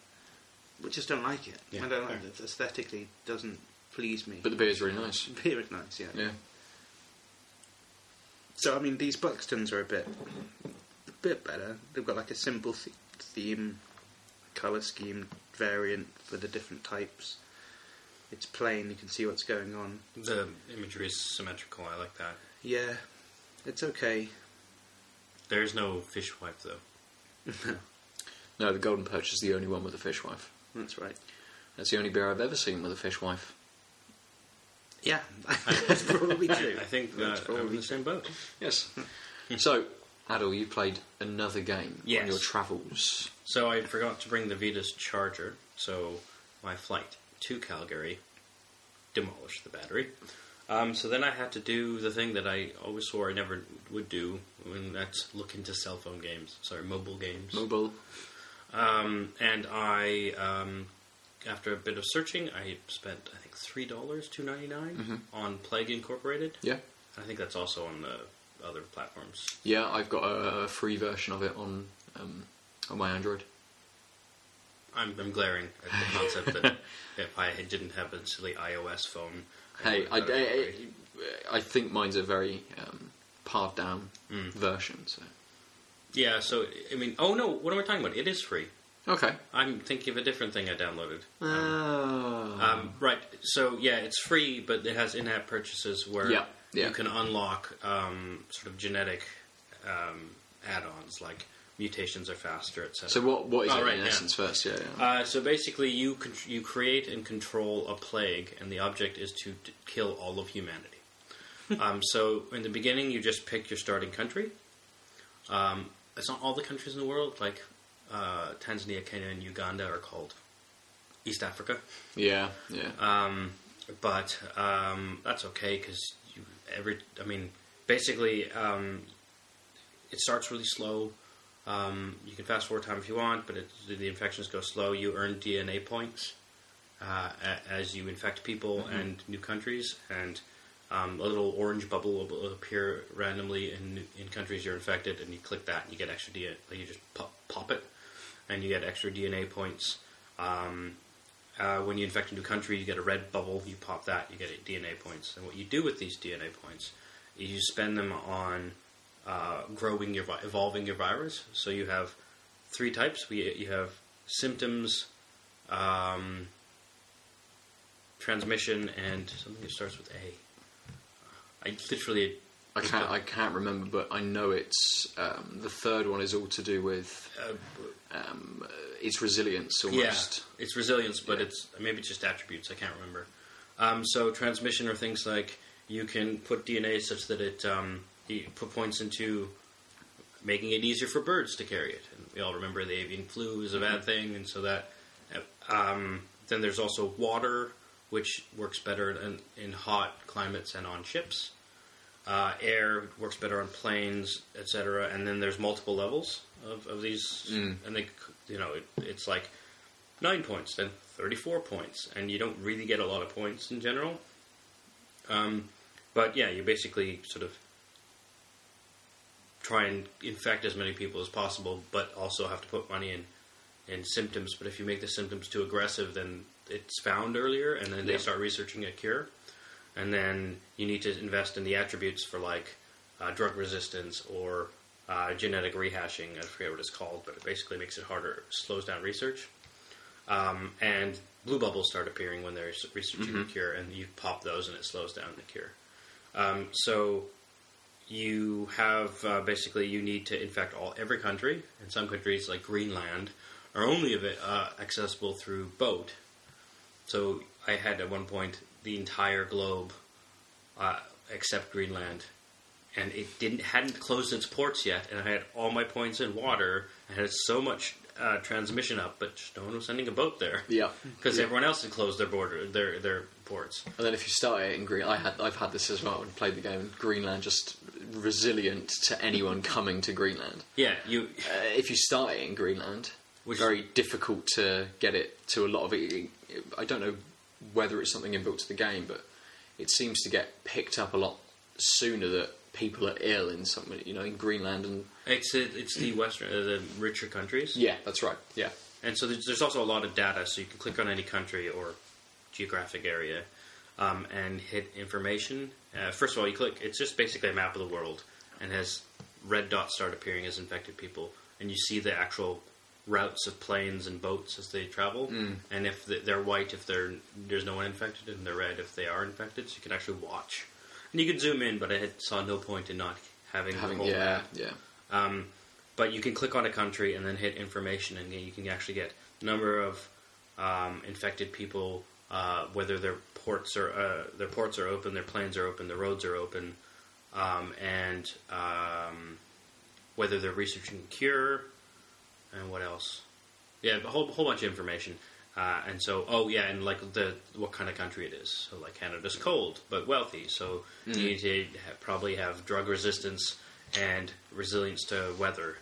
we just don't like it. Yeah, I don't like fair. it. Aesthetically, doesn't please me. But the beer's really nice. beer is nice, yeah. Yeah. So I mean, these Buxtons are a bit, a bit better. They've got like a simple th- theme, color scheme variant for the different types. It's plain; you can see what's going on. The imagery is symmetrical. I like that. Yeah, it's okay. There's no fishwife, though. No, the Golden Perch is the only one with a fishwife. That's right. That's the only beer I've ever seen with a fishwife. Yeah, that's probably true. I think That's that I'm in probably the same boat. Yes. so, Adil, you played another game on your travels. So I forgot to bring the Vita's charger, so my flight to Calgary demolished the battery. Um, so then I had to do the thing that I always swore I never would do, and that's look into cell phone games. Sorry, mobile games. Mobile. Um, and I, um, after a bit of searching, I spent I think three dollars, two ninety Mhm. on Plague Incorporated. Yeah. I think that's also on the other platforms. Yeah, I've got a free version of it on um, on my Android. I'm, I'm glaring at the concept that if I didn't have a silly iOS phone, Hey, I, would I, I, I think mine's a very um, pared down Mm. version. So Yeah, so I mean, oh no, what am I talking about? It is free. Okay. I'm thinking of a different thing I downloaded. Oh. Um, right. So yeah, it's free, but it has in-app purchases where Yeah, yeah. you can unlock um, sort of genetic um, add-ons like mutations are faster, etc. so what? What is Oh, it right, in essence? First, yeah. yeah. Uh, so basically, you con- you create and control a plague, and the object is to d- kill all of humanity. um, so in the beginning, you just pick your starting country. Um, it's not all the countries in the world. Like uh, Tanzania, Kenya, and Uganda are called East Africa. yeah, yeah. Um, but um, that's okay because every. I mean, basically, um, it starts really slow. Um, you can fast forward time if you want, but it, the infections go slow. You earn DNA points uh, a- as you infect people and new countries, and um, a little orange bubble will appear randomly in in countries you're infected, and you click that, and you get extra DNA. Like you just pop, pop it, and you get extra DNA points. Um, uh, when you infect a new country, you get a red bubble. You pop that, you get DNA points. And what you do with these DNA points is you spend them on uh, growing your, vi- evolving your virus. So you have three types. We, you have symptoms, um, transmission, and something that starts with A. I literally I can't. I can't remember, but I know it's um, the third one is all to do with uh, um, its resilience almost. Yeah, it's resilience, but Yeah. it's maybe it's just attributes. I can't remember. Um, so transmission are things like you can put DNA such that it you put points into making it easier for birds to carry it. And we all remember the avian flu is a bad thing, and so that. Um, then there's also water, which works better in, in hot climates and on ships. Uh, air works better on planes, etc. And then there's multiple levels of, of these, Mm. and they, you know, it, it's like nine points, then thirty-four points, and you don't really get a lot of points in general. Um, but yeah, you basically sort of try and infect as many people as possible, but also have to put money in in symptoms. But if you make the symptoms too aggressive, then it's found earlier, and then they Yeah. start researching a cure. And then you need to invest in the attributes for like uh, drug resistance or uh, genetic rehashing. I forget what it's called, but it basically makes it harder, slows down research. Um, and blue bubbles start appearing when they're researching a cure, and you pop those, and it slows down the cure. Um, so you have uh, basically you need to infect all every country. In some countries, like Greenland, are only uh, accessible through boat. So I had at one point the entire globe uh, except Greenland, and it didn't hadn't closed its ports yet, and I had all my points in water. I had so much uh, transmission up, but just no one was sending a boat there Yeah, because Yeah. everyone else had closed their border, their their ports. And then if you start it in Green, I had I've had this as well. and played the game. Greenland just resilient to anyone coming to Greenland. Yeah, you Uh, if you start it in Greenland, Which- very difficult to get it to a lot of it. I don't know whether it's something inbuilt to the game, but it seems to get picked up a lot sooner that people are ill in some, you know, in Greenland and it's it's the western uh, the richer countries. yeah, that's right. Yeah, And so there's, there's also a lot of data, so you can click on any country or geographic area um, and hit information. Uh, first of all, you click, it's just basically a map of the world and has red dots start appearing as infected people. And you see the actual routes of planes and boats as they travel. And if they're white, if they're, there's no one infected, and they're red if they are infected, so you can actually watch. And you can zoom in, but I had, saw no point in not having, having the whole yeah, map. yeah. Um, but you can click on a country and then hit information, and you can actually get number of um, infected people, uh, whether their ports are uh, their ports are open, their planes are open, their roads are open, um, and um, whether they're researching a cure, and what else? Yeah, a whole whole bunch of information. Uh, and so, oh yeah, and like the what kind of country it is. So like Canada's cold but wealthy, so you need to ha- probably have drug resistance and resilience to weather,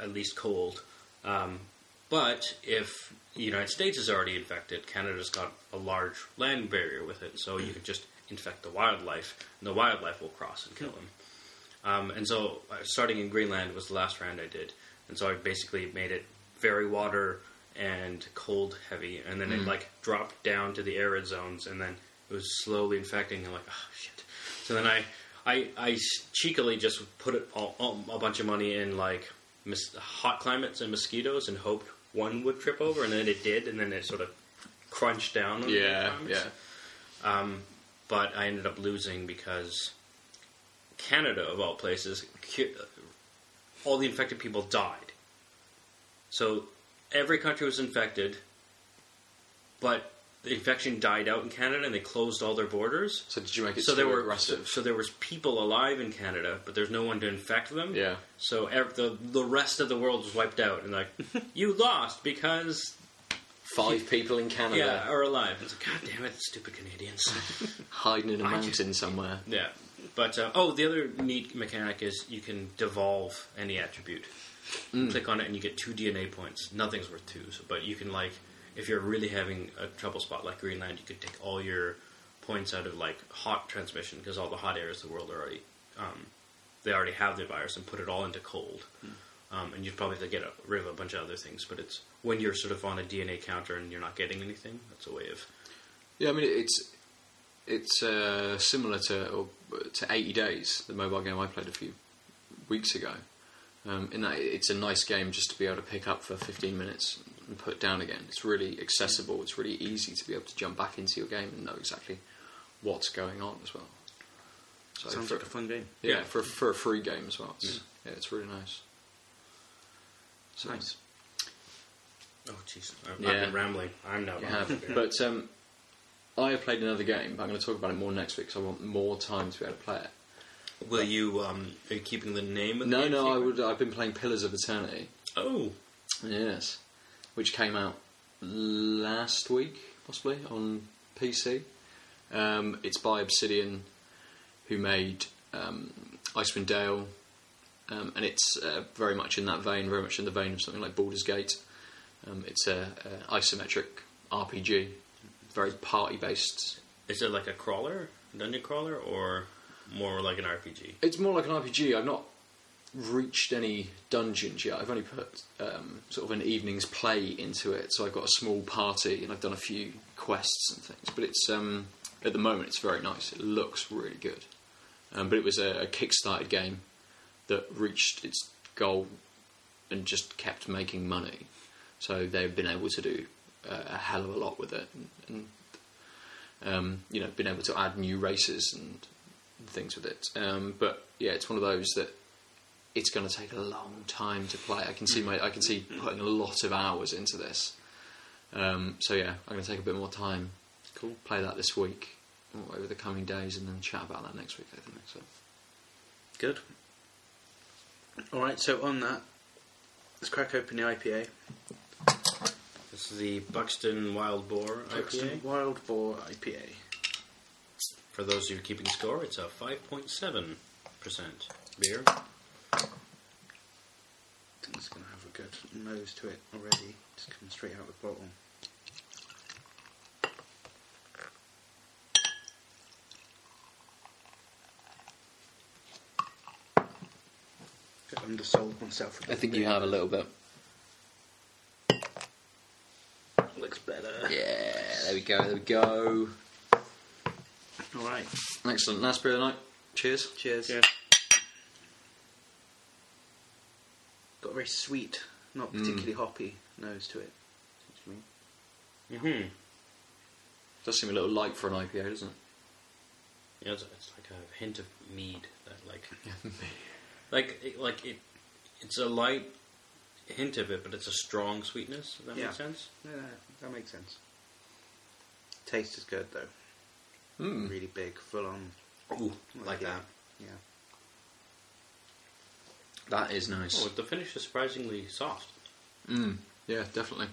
at least cold. Um, but if the United States is already infected, Canada's got a large land barrier with it, so you could just infect the wildlife, and the wildlife will cross and kill them. Um, and so, uh, starting in Greenland was the last round I did, and so I basically made it very water and cold heavy, and then it like dropped down to the arid zones, and then it was slowly infecting. And like, oh shit! So then I, I, I cheekily just put it all, all, a bunch of money in like mis- hot climates and mosquitoes, and hoped one would trip over, and then it did, and then it sort of crunched down. On Yeah, the yeah. Um, but I ended up losing because Canada, of all places, cu- all the infected people died. So every country was infected, but the infection died out in Canada, and they closed all their borders. So did you make it So there were aggressive? so there was people alive in Canada, but there's no one to infect them. yeah. So ev- the the rest of the world was wiped out, and like you lost because Five people in Canada yeah are alive. It's like God damn it, stupid Canadians. hiding in a I mountain just- somewhere. yeah, but uh, oh, the other neat mechanic is you can devolve any attribute. You Click on it and you get two DNA points. Nothing's worth two, so, but you can like if you're really having a trouble spot like Greenland, you could take all your points out of like hot transmission because all the hot areas of the world are already um, they already have the virus and put it all into cold. Um, and you'd probably have to get rid of a bunch of other things, but it's when you're sort of on a DNA counter and you're not getting anything. That's a way of Yeah, I mean it's it's uh, similar to or, to 80 Days, the mobile game I played a few weeks ago. Um, in that it's a nice game just to be able to pick up for 15 minutes and put down again. It's really accessible. It's really easy to be able to jump back into your game and know exactly what's going on as well. So Sounds for, like a fun game. yeah, Yeah. for for a free game as well. It's, Yeah, it's really nice. So, Nice. oh jeez, I've, Yeah. I've been rambling. I'm now You have, but um, I have played another game. But I'm going to talk about it more next week because I want more time to be able to play it. Will you? Um, are you keeping the name of the No, game no, I would. I've been playing Pillars of Eternity. Oh, Yes, which came out last week, possibly on PC. Um, it's by Obsidian, who made um, Icewind Dale, um, and it's uh, very much in that vein, very much in the vein of something like Baldur's Gate. Um, it's a, a isometric RPG, very party-based. is it like a crawler, dungeon crawler, or more like an RPG? It's more like an RPG. I've not reached any dungeons yet. I've only put um, sort of an evening's play into it, so I've got a small party and I've done a few quests and things. But it's um, at the moment it's very nice. It looks really good. Um, but it was a, a kickstarted game that reached its goal and just kept making money. So they've been able to do uh, a hell of a lot with it, and, and um, you know, been able to add new races and things with it. Um, but yeah, it's one of those that it's going to take a long time to play. I can see my I can see putting a lot of hours into this. Um, so yeah, I'm going to take a bit more time. Cool. Play that this week or over the coming days, and then chat about that next week. I think so. Good. All right. So on that, let's crack open the IPA. This is the Buxton Wild Boar IPA. Wild Boar IPA. For those of you keeping score, it's a 5.7% beer. I think it's going to have a good nose to it already. Just coming straight out of the bottle. Undersold myself. A I think you have a little bit. Looks better. Yeah, there we go. There we go. All right. Excellent. Last beer of the night. Cheers. Cheers. Yeah. Got a very sweet, not Mm. particularly hoppy nose to it. seems to me. Mm-hmm. Does seem a little light for an IPA, doesn't it? Yeah, it's, it's like a hint of mead. That like, like, it, like it. It's a light hint of it, but it's a strong sweetness. Does that Yeah. make sense? Yeah, that makes sense. Taste is good though. Mm. Really big, full on. Ooh, like Yeah. that. Yeah. That is nice. Oh, the finish is surprisingly soft. Mm. Yeah, definitely.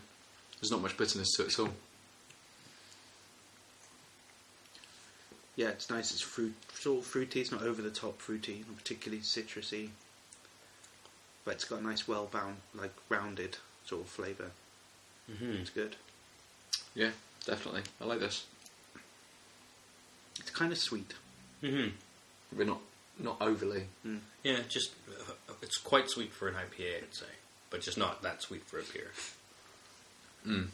There's not much bitterness to it at all. Yeah, it's nice. It's fruit, it's all fruity. It's not over the top fruity, not particularly citrusy. But it's got a nice, well bound, like rounded sort of flavour. Mm-hmm. It's good. Yeah, definitely. I like this. It's kind of sweet. Mm-hmm. We're not not overly. Mm. Yeah, just uh, it's quite sweet for an IPA, I'd say, but just not that sweet for a beer. Mm.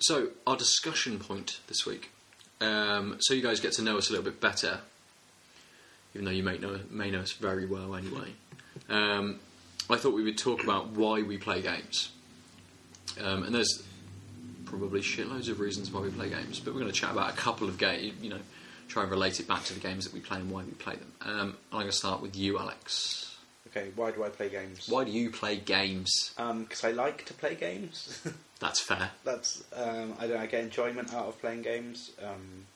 So our discussion point this week. Um, so you guys get to know us a little bit better, even though you may know may know us very well anyway. Um, I thought we would talk about why we play games. Um, and there's probably shitloads of reasons why we play games, but we're going to chat about a couple of games, you know, try and relate it back to the games that we play and why we play them. Um, I'm going to start with you, Alex. Okay, why do I play games? Why do you play games? Because I like to play games. That's fair. That's um, I don't. know, I get enjoyment out of playing games. Um,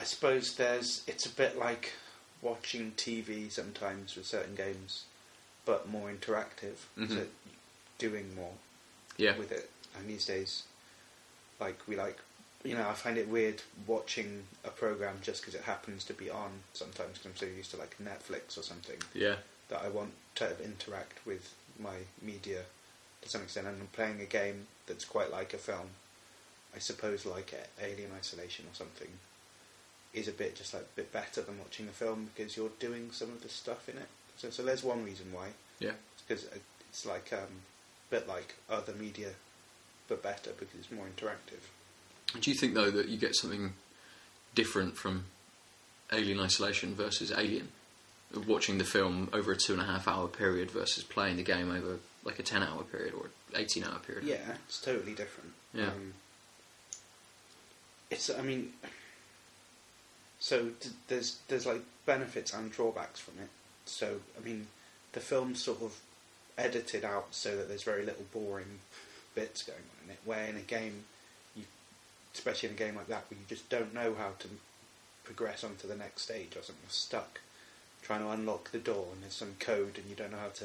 I suppose there's. It's a bit like watching TV sometimes with certain games, but more interactive. Mhm. So doing more Yeah. with it. And these days, like we like, you know, I find it weird watching a program just because it happens to be on. Sometimes because I'm so used to like Netflix or something Yeah. that I want to interact with my media to some extent, and I'm playing a game that's quite like a film. I suppose like Alien Isolation or something is a bit just like a bit better than watching a film because you're doing some of the stuff in it. So, so there's one reason why. Yeah. because it's like um, a bit like other media, but better because it's more interactive. Do you think though that you get something different from Alien Isolation versus Alien? Watching the film over a two and a half hour period versus playing the game over like a ten hour period or eighteen hour period. Yeah, it's totally different. Yeah. Um, it's, I mean, so d- there's there's like benefits and drawbacks from it. So I mean, the film's sort of edited out so that there's very little boring bits going on in it. Where in a game, you, especially in a game like that, where you just don't know how to progress on to the next stage or something, you're stuck trying to unlock the door and there's some code and you don't know how to.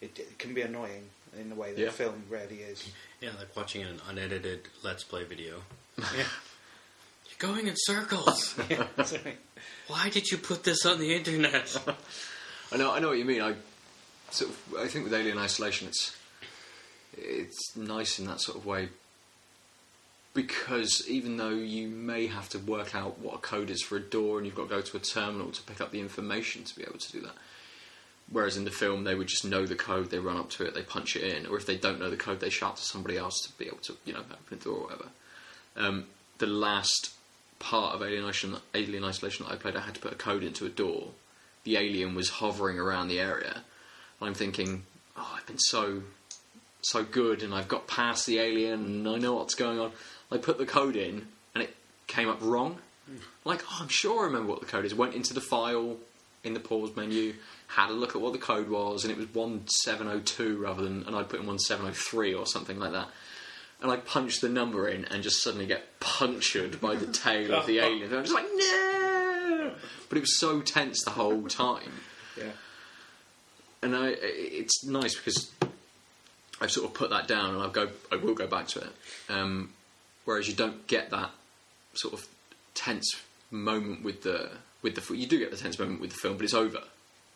It, it can be annoying in the way that Yeah. film rarely is. Yeah, like watching an unedited Let's Play video. Yeah. You're going in circles. yeah. Why did you put this on the internet? I know, I know what you mean. I sort of, I think with Alien Isolation, it's it's nice in that sort of way because even though you may have to work out what a code is for a door, and you've got to go to a terminal to pick up the information to be able to do that. Whereas in the film, they would just know the code, they run up to it, they punch it in, or if they don't know the code, they shout to somebody else to be able to, you know, open the door or whatever. Um, the last part of Alien Isolation, Alien Isolation that I played, I had to put a code into a door. The alien was hovering around the area. I'm thinking, oh, I've been so, so good, and I've got past the alien, and I know what's going on. I put the code in, and it came up wrong. Like, oh, I'm sure I remember what the code is. Went into the file in the pause menu, had a look at what the code was, and it was 1702 rather than, and I put in 1703 or something like that. And I punched the number in and just suddenly get punctured by the tail of the alien. And I'm just like, no! But it was so tense the whole time. Yeah. And I, it's nice because I've sort of put that down and I'll go, I will go back to it. Um, whereas you don't get that sort of tense moment with the with the you do get the tense moment with the film, but it's over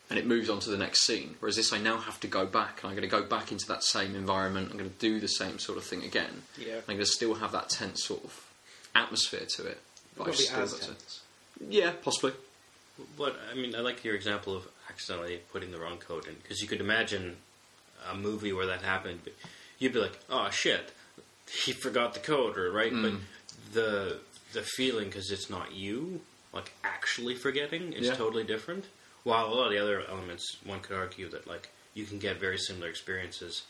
and it moves on to the next scene. Whereas this, I now have to go back and I'm going to go back into that same environment. I'm going to do the same sort of thing again. Yeah. I'm going to still have that tense sort of atmosphere to it. But I've still as got to- tense. yeah, possibly. But I mean, I like your example of accidentally putting the wrong code in because you could imagine a movie where that happened. You'd be like, "Oh shit, he forgot the code," or right? But the the feeling because it's not you, like actually forgetting, is Yeah. totally different. While a lot of the other elements, one could argue that like you can get very similar experiences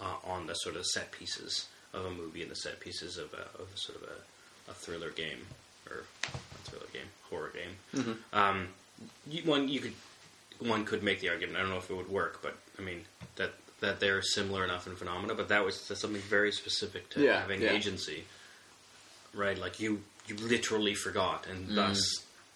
uh, on the sort of set pieces of a movie and the set pieces of a, of a sort of a, a thriller game or a thriller game, horror game. Um, you, one you could one could make the argument. I don't know if it would work, but I mean that that they're similar enough in phenomena. But that was that's something very specific to Yeah, having yeah. agency, right? Like you you literally forgot, and mm. thus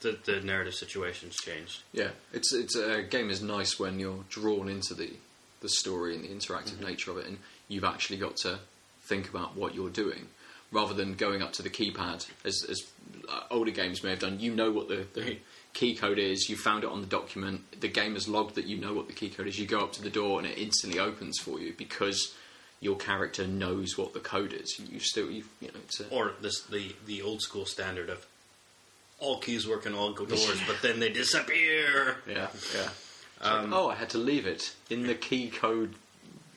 the the narrative situations changed. Yeah, it's it's a game is nice when you're drawn into the the story and the interactive mm-hmm. nature of it, and you've actually got to think about what you're doing, rather than going up to the keypad as as uh, older games may have done. You know what the, the key code is. You found it on the document. The game has logged that you know what the key code is. You go up to the door and it instantly opens for you because your character knows what the code is. You still you you know it's a, Or this the the old school standard of all keys work in all doors, but then they disappear. yeah yeah. It's like, oh, I had to leave it in the key code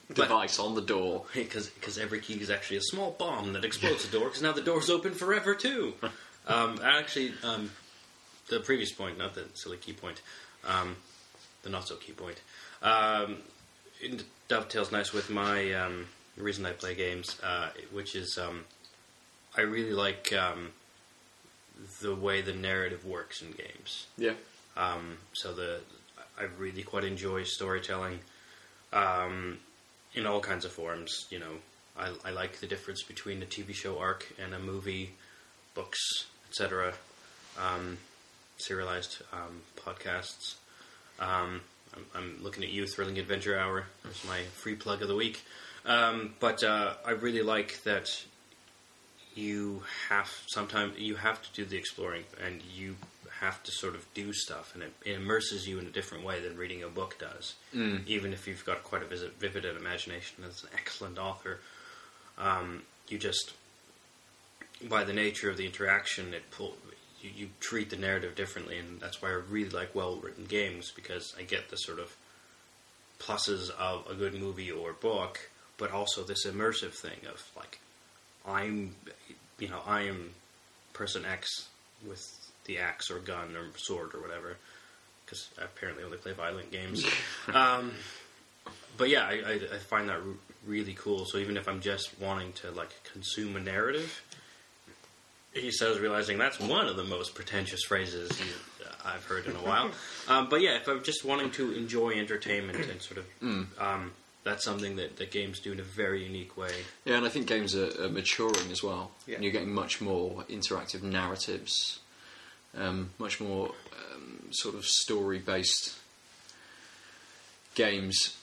But- device on the door. because every key is actually a small bomb that explodes the door. Because now the door's open forever too. um, actually, um, the previous point, not the silly key point, um, the not so key point, um, it dovetails nice with my um, reason I play games, uh, which is um, I really like um, the way the narrative works in games. Yeah. Um, so the I really quite enjoy storytelling um, in all kinds of forms. You know, I, I like the difference between a TV show arc and a movie, books, etc. Um, serialized um, podcasts. Um, I'm, I'm looking at you, Thrilling Adventure Hour. That's my free plug of the week. Um, but uh, I really like that you have sometimes you have to do the exploring and you have to sort of do stuff and it, it immerses you in a different way than reading a book does Mm. even if you've got quite a vivid, vivid imagination as an excellent author um, you just by the nature of the interaction it pull you, you treat the narrative differently and that's why I really like well written games because I get the sort of pluses of a good movie or book but also this immersive thing of like I'm, you know, I am person X with the axe or gun or sword or whatever, because I apparently only play violent games. um, but yeah, I, I, I find that r- really cool. So even if I'm just wanting to like consume a narrative, he says, realizing that's one of the most pretentious phrases you, I've heard in a while. Um, but yeah, if I'm just wanting to enjoy entertainment and sort of, um, that's something that, that games do in a very unique way. Yeah, and I think games are, are maturing as well. Yeah. And you're getting much more interactive narratives, um, much more um, sort of story based games,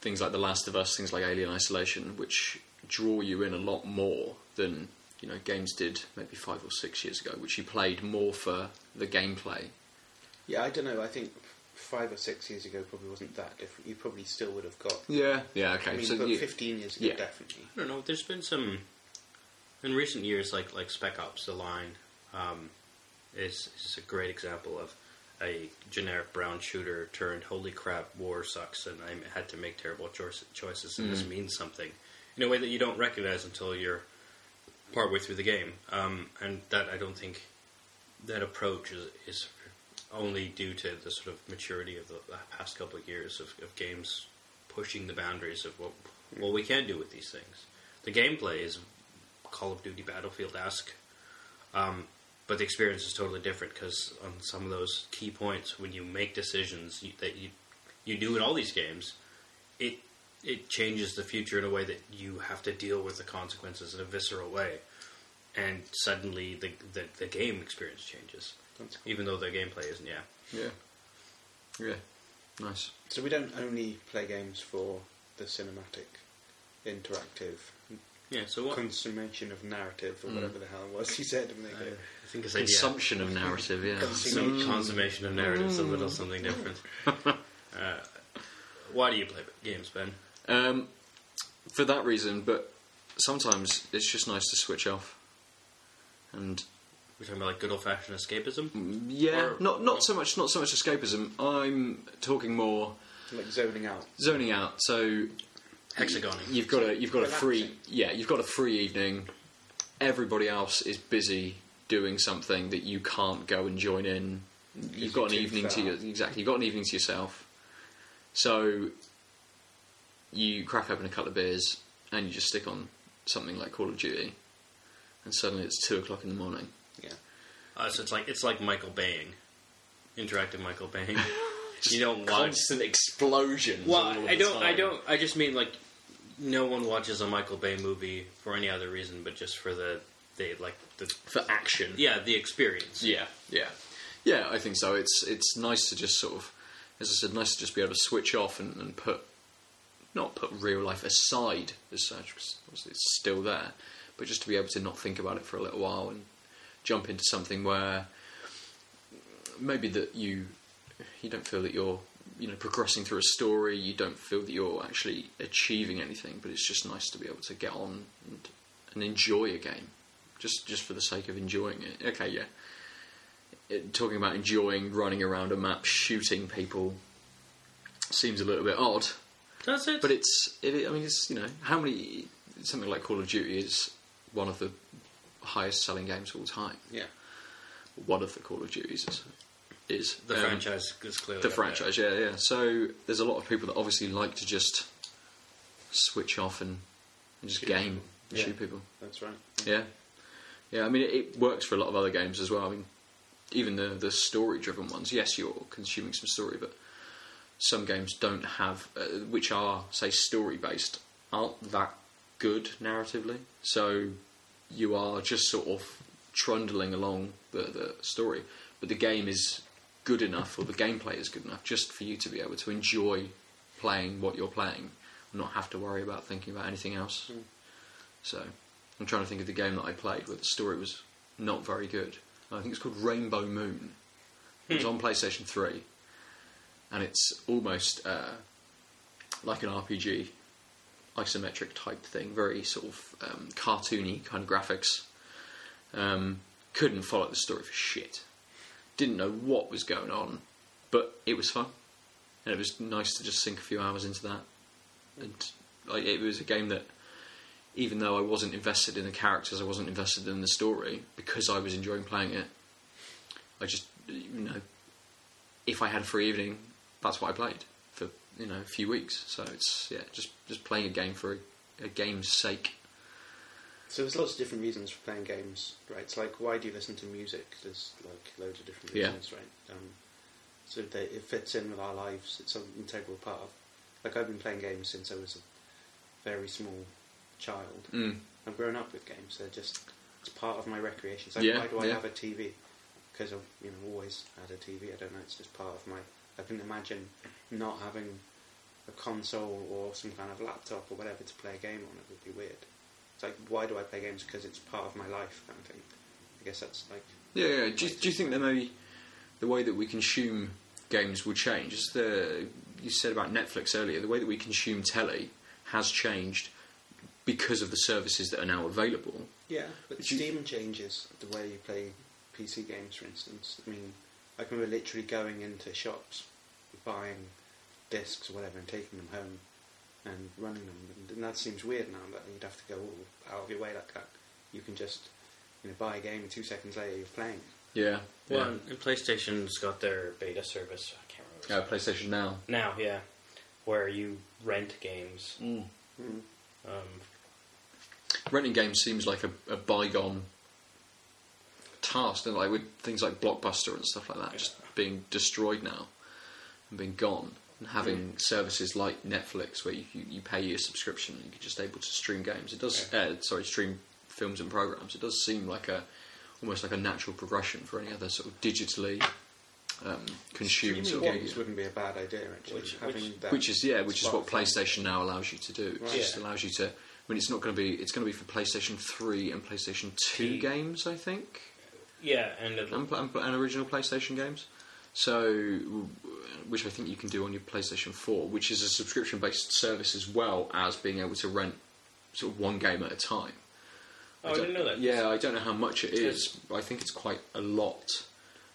things like The Last of Us, things like Alien Isolation, which draw you in a lot more than you know games did maybe five or six years ago, which you played more for the gameplay. Yeah, I don't know. I think five or six years ago probably wasn't that different. You probably still would have got. Yeah, yeah, okay. I mean, so but you- 15 years ago, yeah. definitely. I don't know. There's been some in recent years, like like Spec Ops: The Line, um, is is a great example of a generic brown shooter turned holy crap war sucks and I had to make terrible choice, choices and this means something in a way that you don't recognize until you're partway through the game. Um, and that I don't think that approach is, is only due to the sort of maturity of the past couple of years of, of games pushing the boundaries of what what we can do with these things. The gameplay is Call of Duty Battlefield esque, um, but the experience is totally different because on some of those key points, when you make decisions you, that you you do in all these games, it it changes the future in a way that you have to deal with the consequences in a visceral way, and suddenly the the, the game experience changes, That's cool. even though the gameplay isn't. Yeah, yeah, yeah, nice. So we don't only play games for the cinematic, interactive yeah. So what? consummation of narrative or Mm. whatever the hell it was he said a minute I think it's idea. Consumption of narrative, yeah. Consumption. Some consummation of narratives, a little something different. uh, why do you play games, Ben? Um, for that reason, but sometimes it's just nice to switch off. And We're talking about like good old fashioned escapism. yeah, Or- not not so much not so much escapism. I'm talking more Like zoning out. zoning out. So Hexagoning. you've got a you've got a free yeah you've got a free evening. Everybody else is busy doing something that you can't go and join in. You've got an evening to your, exactly. You've got an evening to yourself. So you crack open a couple of beers and you just stick on something like Call of Duty, and suddenly it's two o'clock in the morning. Yeah. Uh, so it's like it's like Michael Baying, interactive Michael Baying. you don't watch. Constant explosions. Well, I don't. I don't. I just mean like no one watches a Michael Bay movie for any other reason but just for the they like the for action. yeah the experience. Yeah, yeah, yeah. I think so. It's it's nice to just sort of, as I said, nice to just be able to switch off and, and put, not put real life aside as such, because obviously it's still there, but just to be able to not think about it for a little while and jump into something where maybe that you you don't feel that you're you know progressing through a story, you don't feel that you're actually achieving anything, but it's just nice to be able to get on and, and enjoy a game, just just for the sake of enjoying it. Okay, yeah. It, talking about enjoying running around a map shooting people seems a little bit odd, That's it. but it's it, I mean it's you know how many something like Call of Duty is one of the highest selling games of all time. Yeah. One of the Call of Duties. Is, is The Um, franchise is clearly The franchise, yeah, yeah. So there's a lot of people that obviously like to just switch off and, and just Shoot game people. and Yeah. shoot people. That's right. Yeah, yeah. I mean, it, it works for a lot of other games as well. I mean, even the the story-driven ones. Yes, you're consuming some story, but some games don't have, uh, which are say story-based, aren't that good narratively. So you are just sort of trundling along the the story, but the game is good enough, or the gameplay is good enough, just for you to be able to enjoy playing what you're playing, and not have to worry about thinking about anything else. So I'm trying to think of the game that I played where the story was not very good. I think it's called Rainbow Moon. It was on PlayStation 3, and it's almost uh, like an RPG, isometric type thing, very sort of um, cartoony kind of graphics. Um, couldn't follow the story for shit. Didn't know what was going on, but it was fun, and it was nice to just sink a few hours into that. And like, it was a game that even though I wasn't invested in the characters, I wasn't invested in the story because I was enjoying playing it. I just, you know, if I had a free evening, that's what I played for you know a few weeks. So it's yeah, just just playing a game for a, a game's sake. So there's lots of different reasons for playing games, right? It's like why do you listen to music? There's like loads of different Yeah. reasons, right? Um, so that it fits in with our lives. It's an integral part of. Like I've been playing games since I was a very small child. Mm. I've grown up with games. They're just it's part of my recreation. So Yeah, why do I yeah. have a TV? Because I've you know always had a TV. I don't know. It's just part of my. I can imagine not having a console or some kind of laptop or whatever to play a game on. It would be weird. It's like why do I play games? Because it's part of my life, kind of thing. I guess that's like Yeah, yeah. Do, you, do you think that maybe the way that we consume games will change? Is the you said about Netflix earlier, the way that we consume telly has changed because of the services that are now available. yeah. But But you- Steam changes the way you play PC games, for instance. I mean, I can remember literally going into shops, buying discs or whatever, and taking them home and running them. And, and that seems weird now that you'd have to go all out of your way like that. You can just you know buy a game and two seconds later you're playing. Yeah. Well, and and PlayStation's got their beta service. I can't remember. Uh, PlayStation Now. Now, yeah, where you rent games. Mm. Um, renting games seems like a, a bygone task, and like with things like Blockbuster and stuff like that, just being destroyed now and being gone, and having services like Netflix where you, you, you pay your subscription and you're just able to stream games. It does, uh, sorry, stream films and programs. It does seem like a almost like a natural progression for any other sort of digitally um, consumed sort of media. wouldn't be a bad idea actually. Which- having which- that Which is yeah, which is what. PlayStation now allows you to do. It Right. just Yeah. allows you to. I mean, it's not going to be. It's going to be for PlayStation Three and PlayStation Two games, I think, yeah, and and, and, and original PlayStation games. So, which I think you can do on your PlayStation Four, which is a subscription-based service as well as being able to rent sort of one game at a time. oh, I didn't know that. Yeah, I don't know how much It's- but I think it's quite a lot.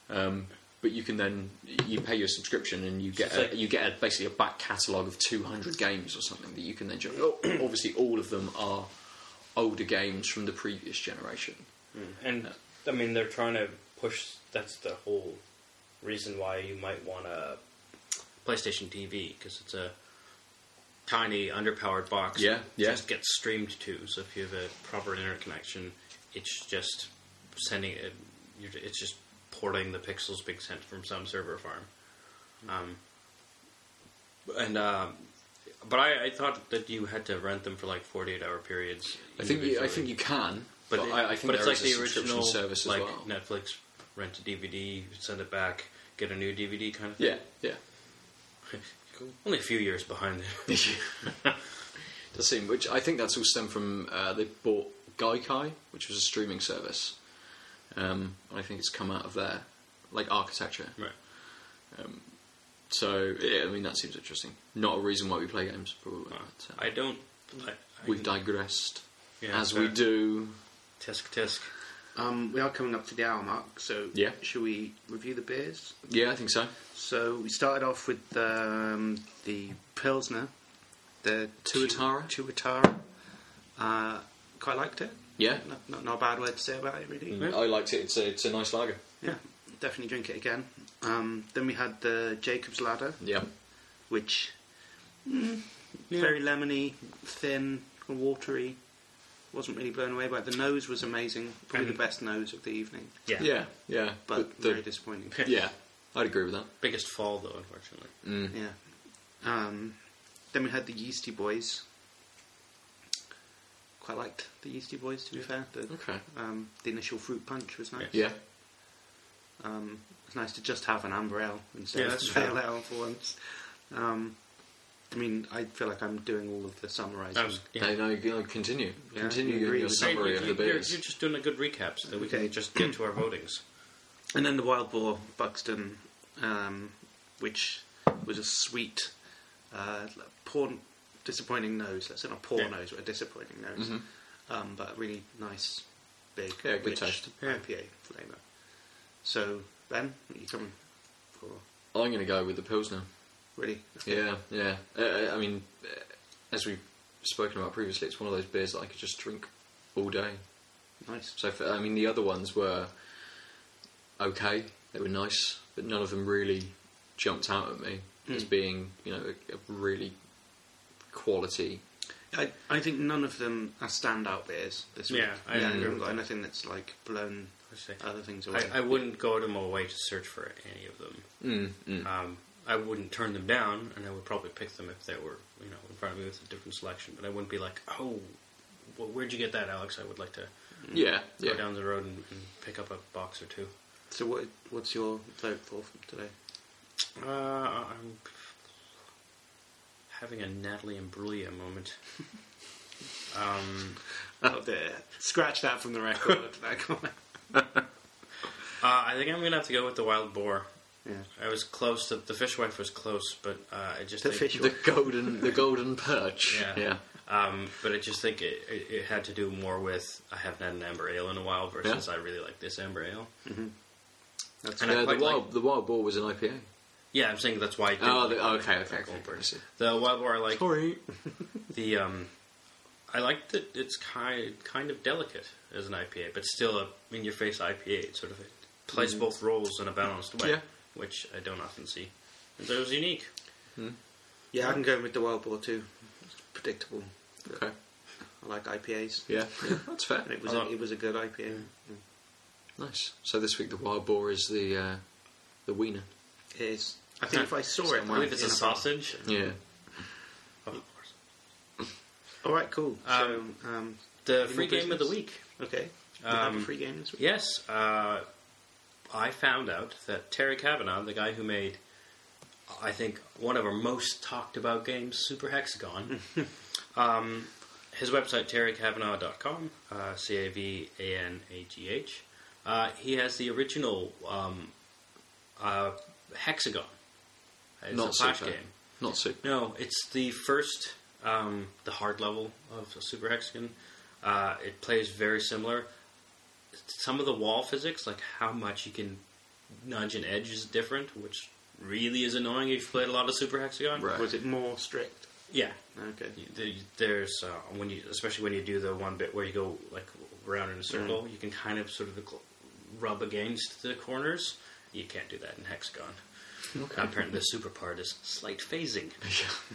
Um, but you can then you pay your subscription and you get it's a, you get a, basically a back catalogue of 200 games or something that you can then. ju- oh, Obviously, all of them are older games from the previous generation. And I mean, they're trying to push. That's the whole reason why you might want a PlayStation TV because it's a tiny, underpowered box. Yeah, that yeah. Just gets streamed to. So if you have a proper internet connection, it's just sending it. You're, it's just porting the pixels being sent from some server farm. Um, and um, but I, I thought that you had to rent them for like forty-eight hour periods. I think you, I think you can, but, But, it- I, I think but it's like is the original service like as well. Netflix rent a DVD, send it back, get a new DVD kind of thing. Yeah, yeah. Only a few years behind. Does seem, which I think that's all stemmed from uh, they bought Gaikai, which was a streaming service. Um, I think it's come out of there, like architecture. right. Um, So yeah, I mean that seems interesting. Not a reason why we play games, probably. Uh, but, uh, I don't. I, I, we've digressed yeah, as we do. Tisk tisk. Um, we are coming up to the hour mark, so Yeah. should we review the beers? Yeah, I think so. So we started off with um, the Pilsner, the Tuatara? Tuatara. Uh, quite liked it. Yeah, Not, not, not a bad word to say about it, really. Mm. I liked it. It's a it's a nice lager. Yeah, definitely drink it again. Um, then we had the Jacob's Ladder, Yeah. which mm, very lemony, thin, watery. Wasn't really blown away by it. The nose was amazing, probably And- the best nose of the evening, Yeah. Yeah. Yeah. but the- very disappointing. yeah. I'd agree with that. Biggest fall though, unfortunately. Mm. Yeah. Um, then we had the Yeastie Boys. Quite liked the Yeastie Boys, to be fair. The, Okay. um, the initial fruit punch was nice. Yeah. Um, it's nice to just have an amber ale instead Yeah, of that's a true. pale ale for once. Um, I mean, I feel like I'm doing all of the summarising. I yeah. No, no, you know, continue. Yeah, continue you your, agree your with- summary you, of the you- you're, beers. you're just doing a good recap so that we Okay. can just get to our votings. And then the Wild Boar Buxton, um, which was a sweet, uh, poor, disappointing nose. Let's say not poor Yeah. nose, but a disappointing nose. Mhm. Um, but a really nice, big, Yeah, good rich taste. Yeah. IPA flavour. So, Ben, what are you coming for? I'm going to go with the Pilsner. Really? Yeah, yeah. Uh, I mean, uh, as we've spoken about previously, it's one of those beers that I could just drink all day. Nice. So, for, I mean, the other ones were okay. They were nice, but none of them really jumped out at me as Mm. being, you know, a, a really quality. I, I think none of them are standout beers this week. Yeah, I yeah, agree haven't with got anything that's like blown other things away. I, I wouldn't go out of my way to search for any of them. Mm, mm. Um, I wouldn't turn them down, and I would probably pick them if they were, you know, in front of me with a different selection. But I wouldn't be like, "Oh, well, where'd you get that, Alex?" I would like to Yeah, go yeah. down the road and, and pick up a box or two. so what what's your vote for today? Uh, I'm having a Natalie Imbruglia moment. um, Oh, there. Scratch that from the record. that comment. uh, I think I'm gonna have to go with the wild boar. Yeah. I was close. To, the fishwife was close, but uh, I just The think, The golden, the golden perch. Yeah. yeah. Um, but I just think it, it, it had to do more with I haven't had an amber ale in a while versus I really like this amber ale. That's And I Uh, the wild, like- the wild boar was an IPA. Yeah, I'm saying that's why. I Oh, like the, it. okay, okay, okay. Goldberg. I. The wild boar I like. Sorry. The um, I like that it's kind kind of delicate as an IPA, but still a in your face IPA. It sort of it plays both roles in a balanced way, Yeah. Which I don't often see. And so it was unique. yeah, I can go with the wild boar too. It's predictable. Okay. I like IPAs. Yeah, yeah that's fair. And it was I a, like- it was a good IPA. Nice. So this week the wild boar is the uh, the wiener. It is. I think if I saw it, I it, believe it's a sausage. Yeah. Of. All right, cool. Um, so, um, The free more game of the week. okay, we have a Um, free game this week. Yes, uh, I found out that Terry Cavanagh, the guy who made, I think, one of our most talked about games, Super Hexagon, um, his website, terrycavanagh.com, uh, C A V A N A G H, uh, he has the original um, uh, Hexagon. It's Not a flash Super. game. Not super. No, it's the first, um, the hard level of Super Hexagon. Uh, it plays very similar. Some of the wall physics, like how much you can nudge an edge, is different, which really is annoying if you've played a lot of Super Hexagon. Right. Was it more strict? Yeah, Okay. There's uh, when you, especially when you do the one bit where you go like around in a circle, you can kind of sort of rub against the corners. You can't do that in Hexagon. Okay. Apparently, the super part is slight phasing.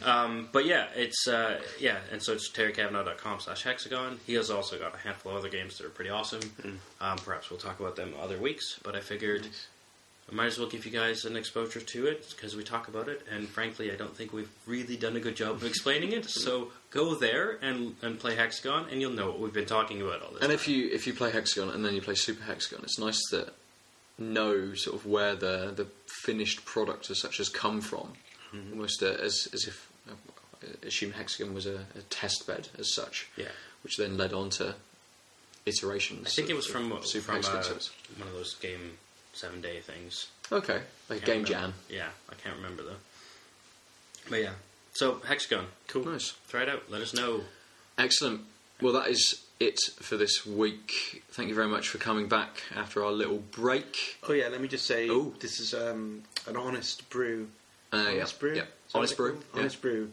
Um, but yeah, it's uh, yeah, and so it's terrycavanagh.com slash hexagon. He has also got a handful of other games that are pretty awesome. Um, perhaps we'll talk about them other weeks, but I figured I might as well give you guys an exposure to it because we talk about it, and frankly, I don't think we've really done a good job of explaining it. So go there and, and play hexagon, and you'll know what we've been talking about all this. And if you if you play hexagon and then you play super hexagon, it's nice to know sort of where the the finished product as such has come from, almost uh, as as if uh, assume hexagon was a, a test bed as such, yeah, which then led on to iterations. I think it was from of super from hexagon. uh, so one of those game seven day things. okay, like game remember. jam. Yeah, I can't remember though. But yeah, so Hexagon, cool. Nice. Try it out. Let us know. Excellent. Well, that is it for this week. Thank you very much for coming back after our little break. Oh yeah, let me just say Oh. this is um, an honest brew. Uh, yeah, honest brew. yeah. Honest brew. yeah. Honest brew.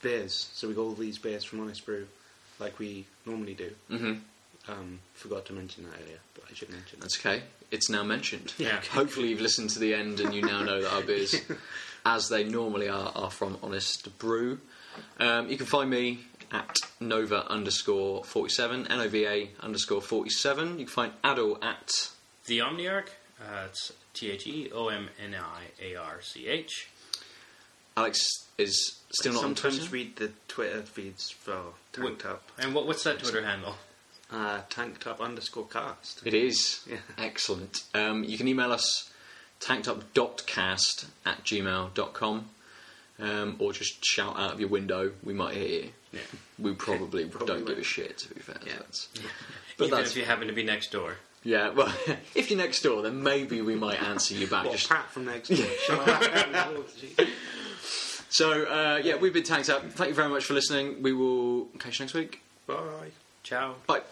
Beers. So we got all these beers from Honest Brew, like we normally do. Mm-hmm. Um, forgot to mention that earlier, but I should mention that. That's okay. It's now mentioned. Yeah. Hopefully, you've listened to the end and you now know that our beers, as they normally are, are from Honest Brew. Um, you can find me at Nova underscore 47, N O V A underscore 47. You can find Adil at. The Omniarch. Uh, it's T H E O M N I A R C H. Alex is still not on Twitter. Sometimes read the Twitter feeds for Tanked Up. And what, what's that Twitter handle? Uh, tanked Up underscore cast. It is. Yeah. Excellent. Um, you can email us tankedup.cast at gmail.com um, or just shout out of your window. We might hear you. Yeah. We probably, Probably don't give a shit, to be fair. Yeah. That's- But Even that's, if you happen to be next door. yeah, well, if you're next door, then maybe we might answer you back. What, Just, Pat from next door? Up. so, uh, yeah, we've been tanked up. Thank you very much for listening. We will catch you next week. Bye. Ciao. Bye.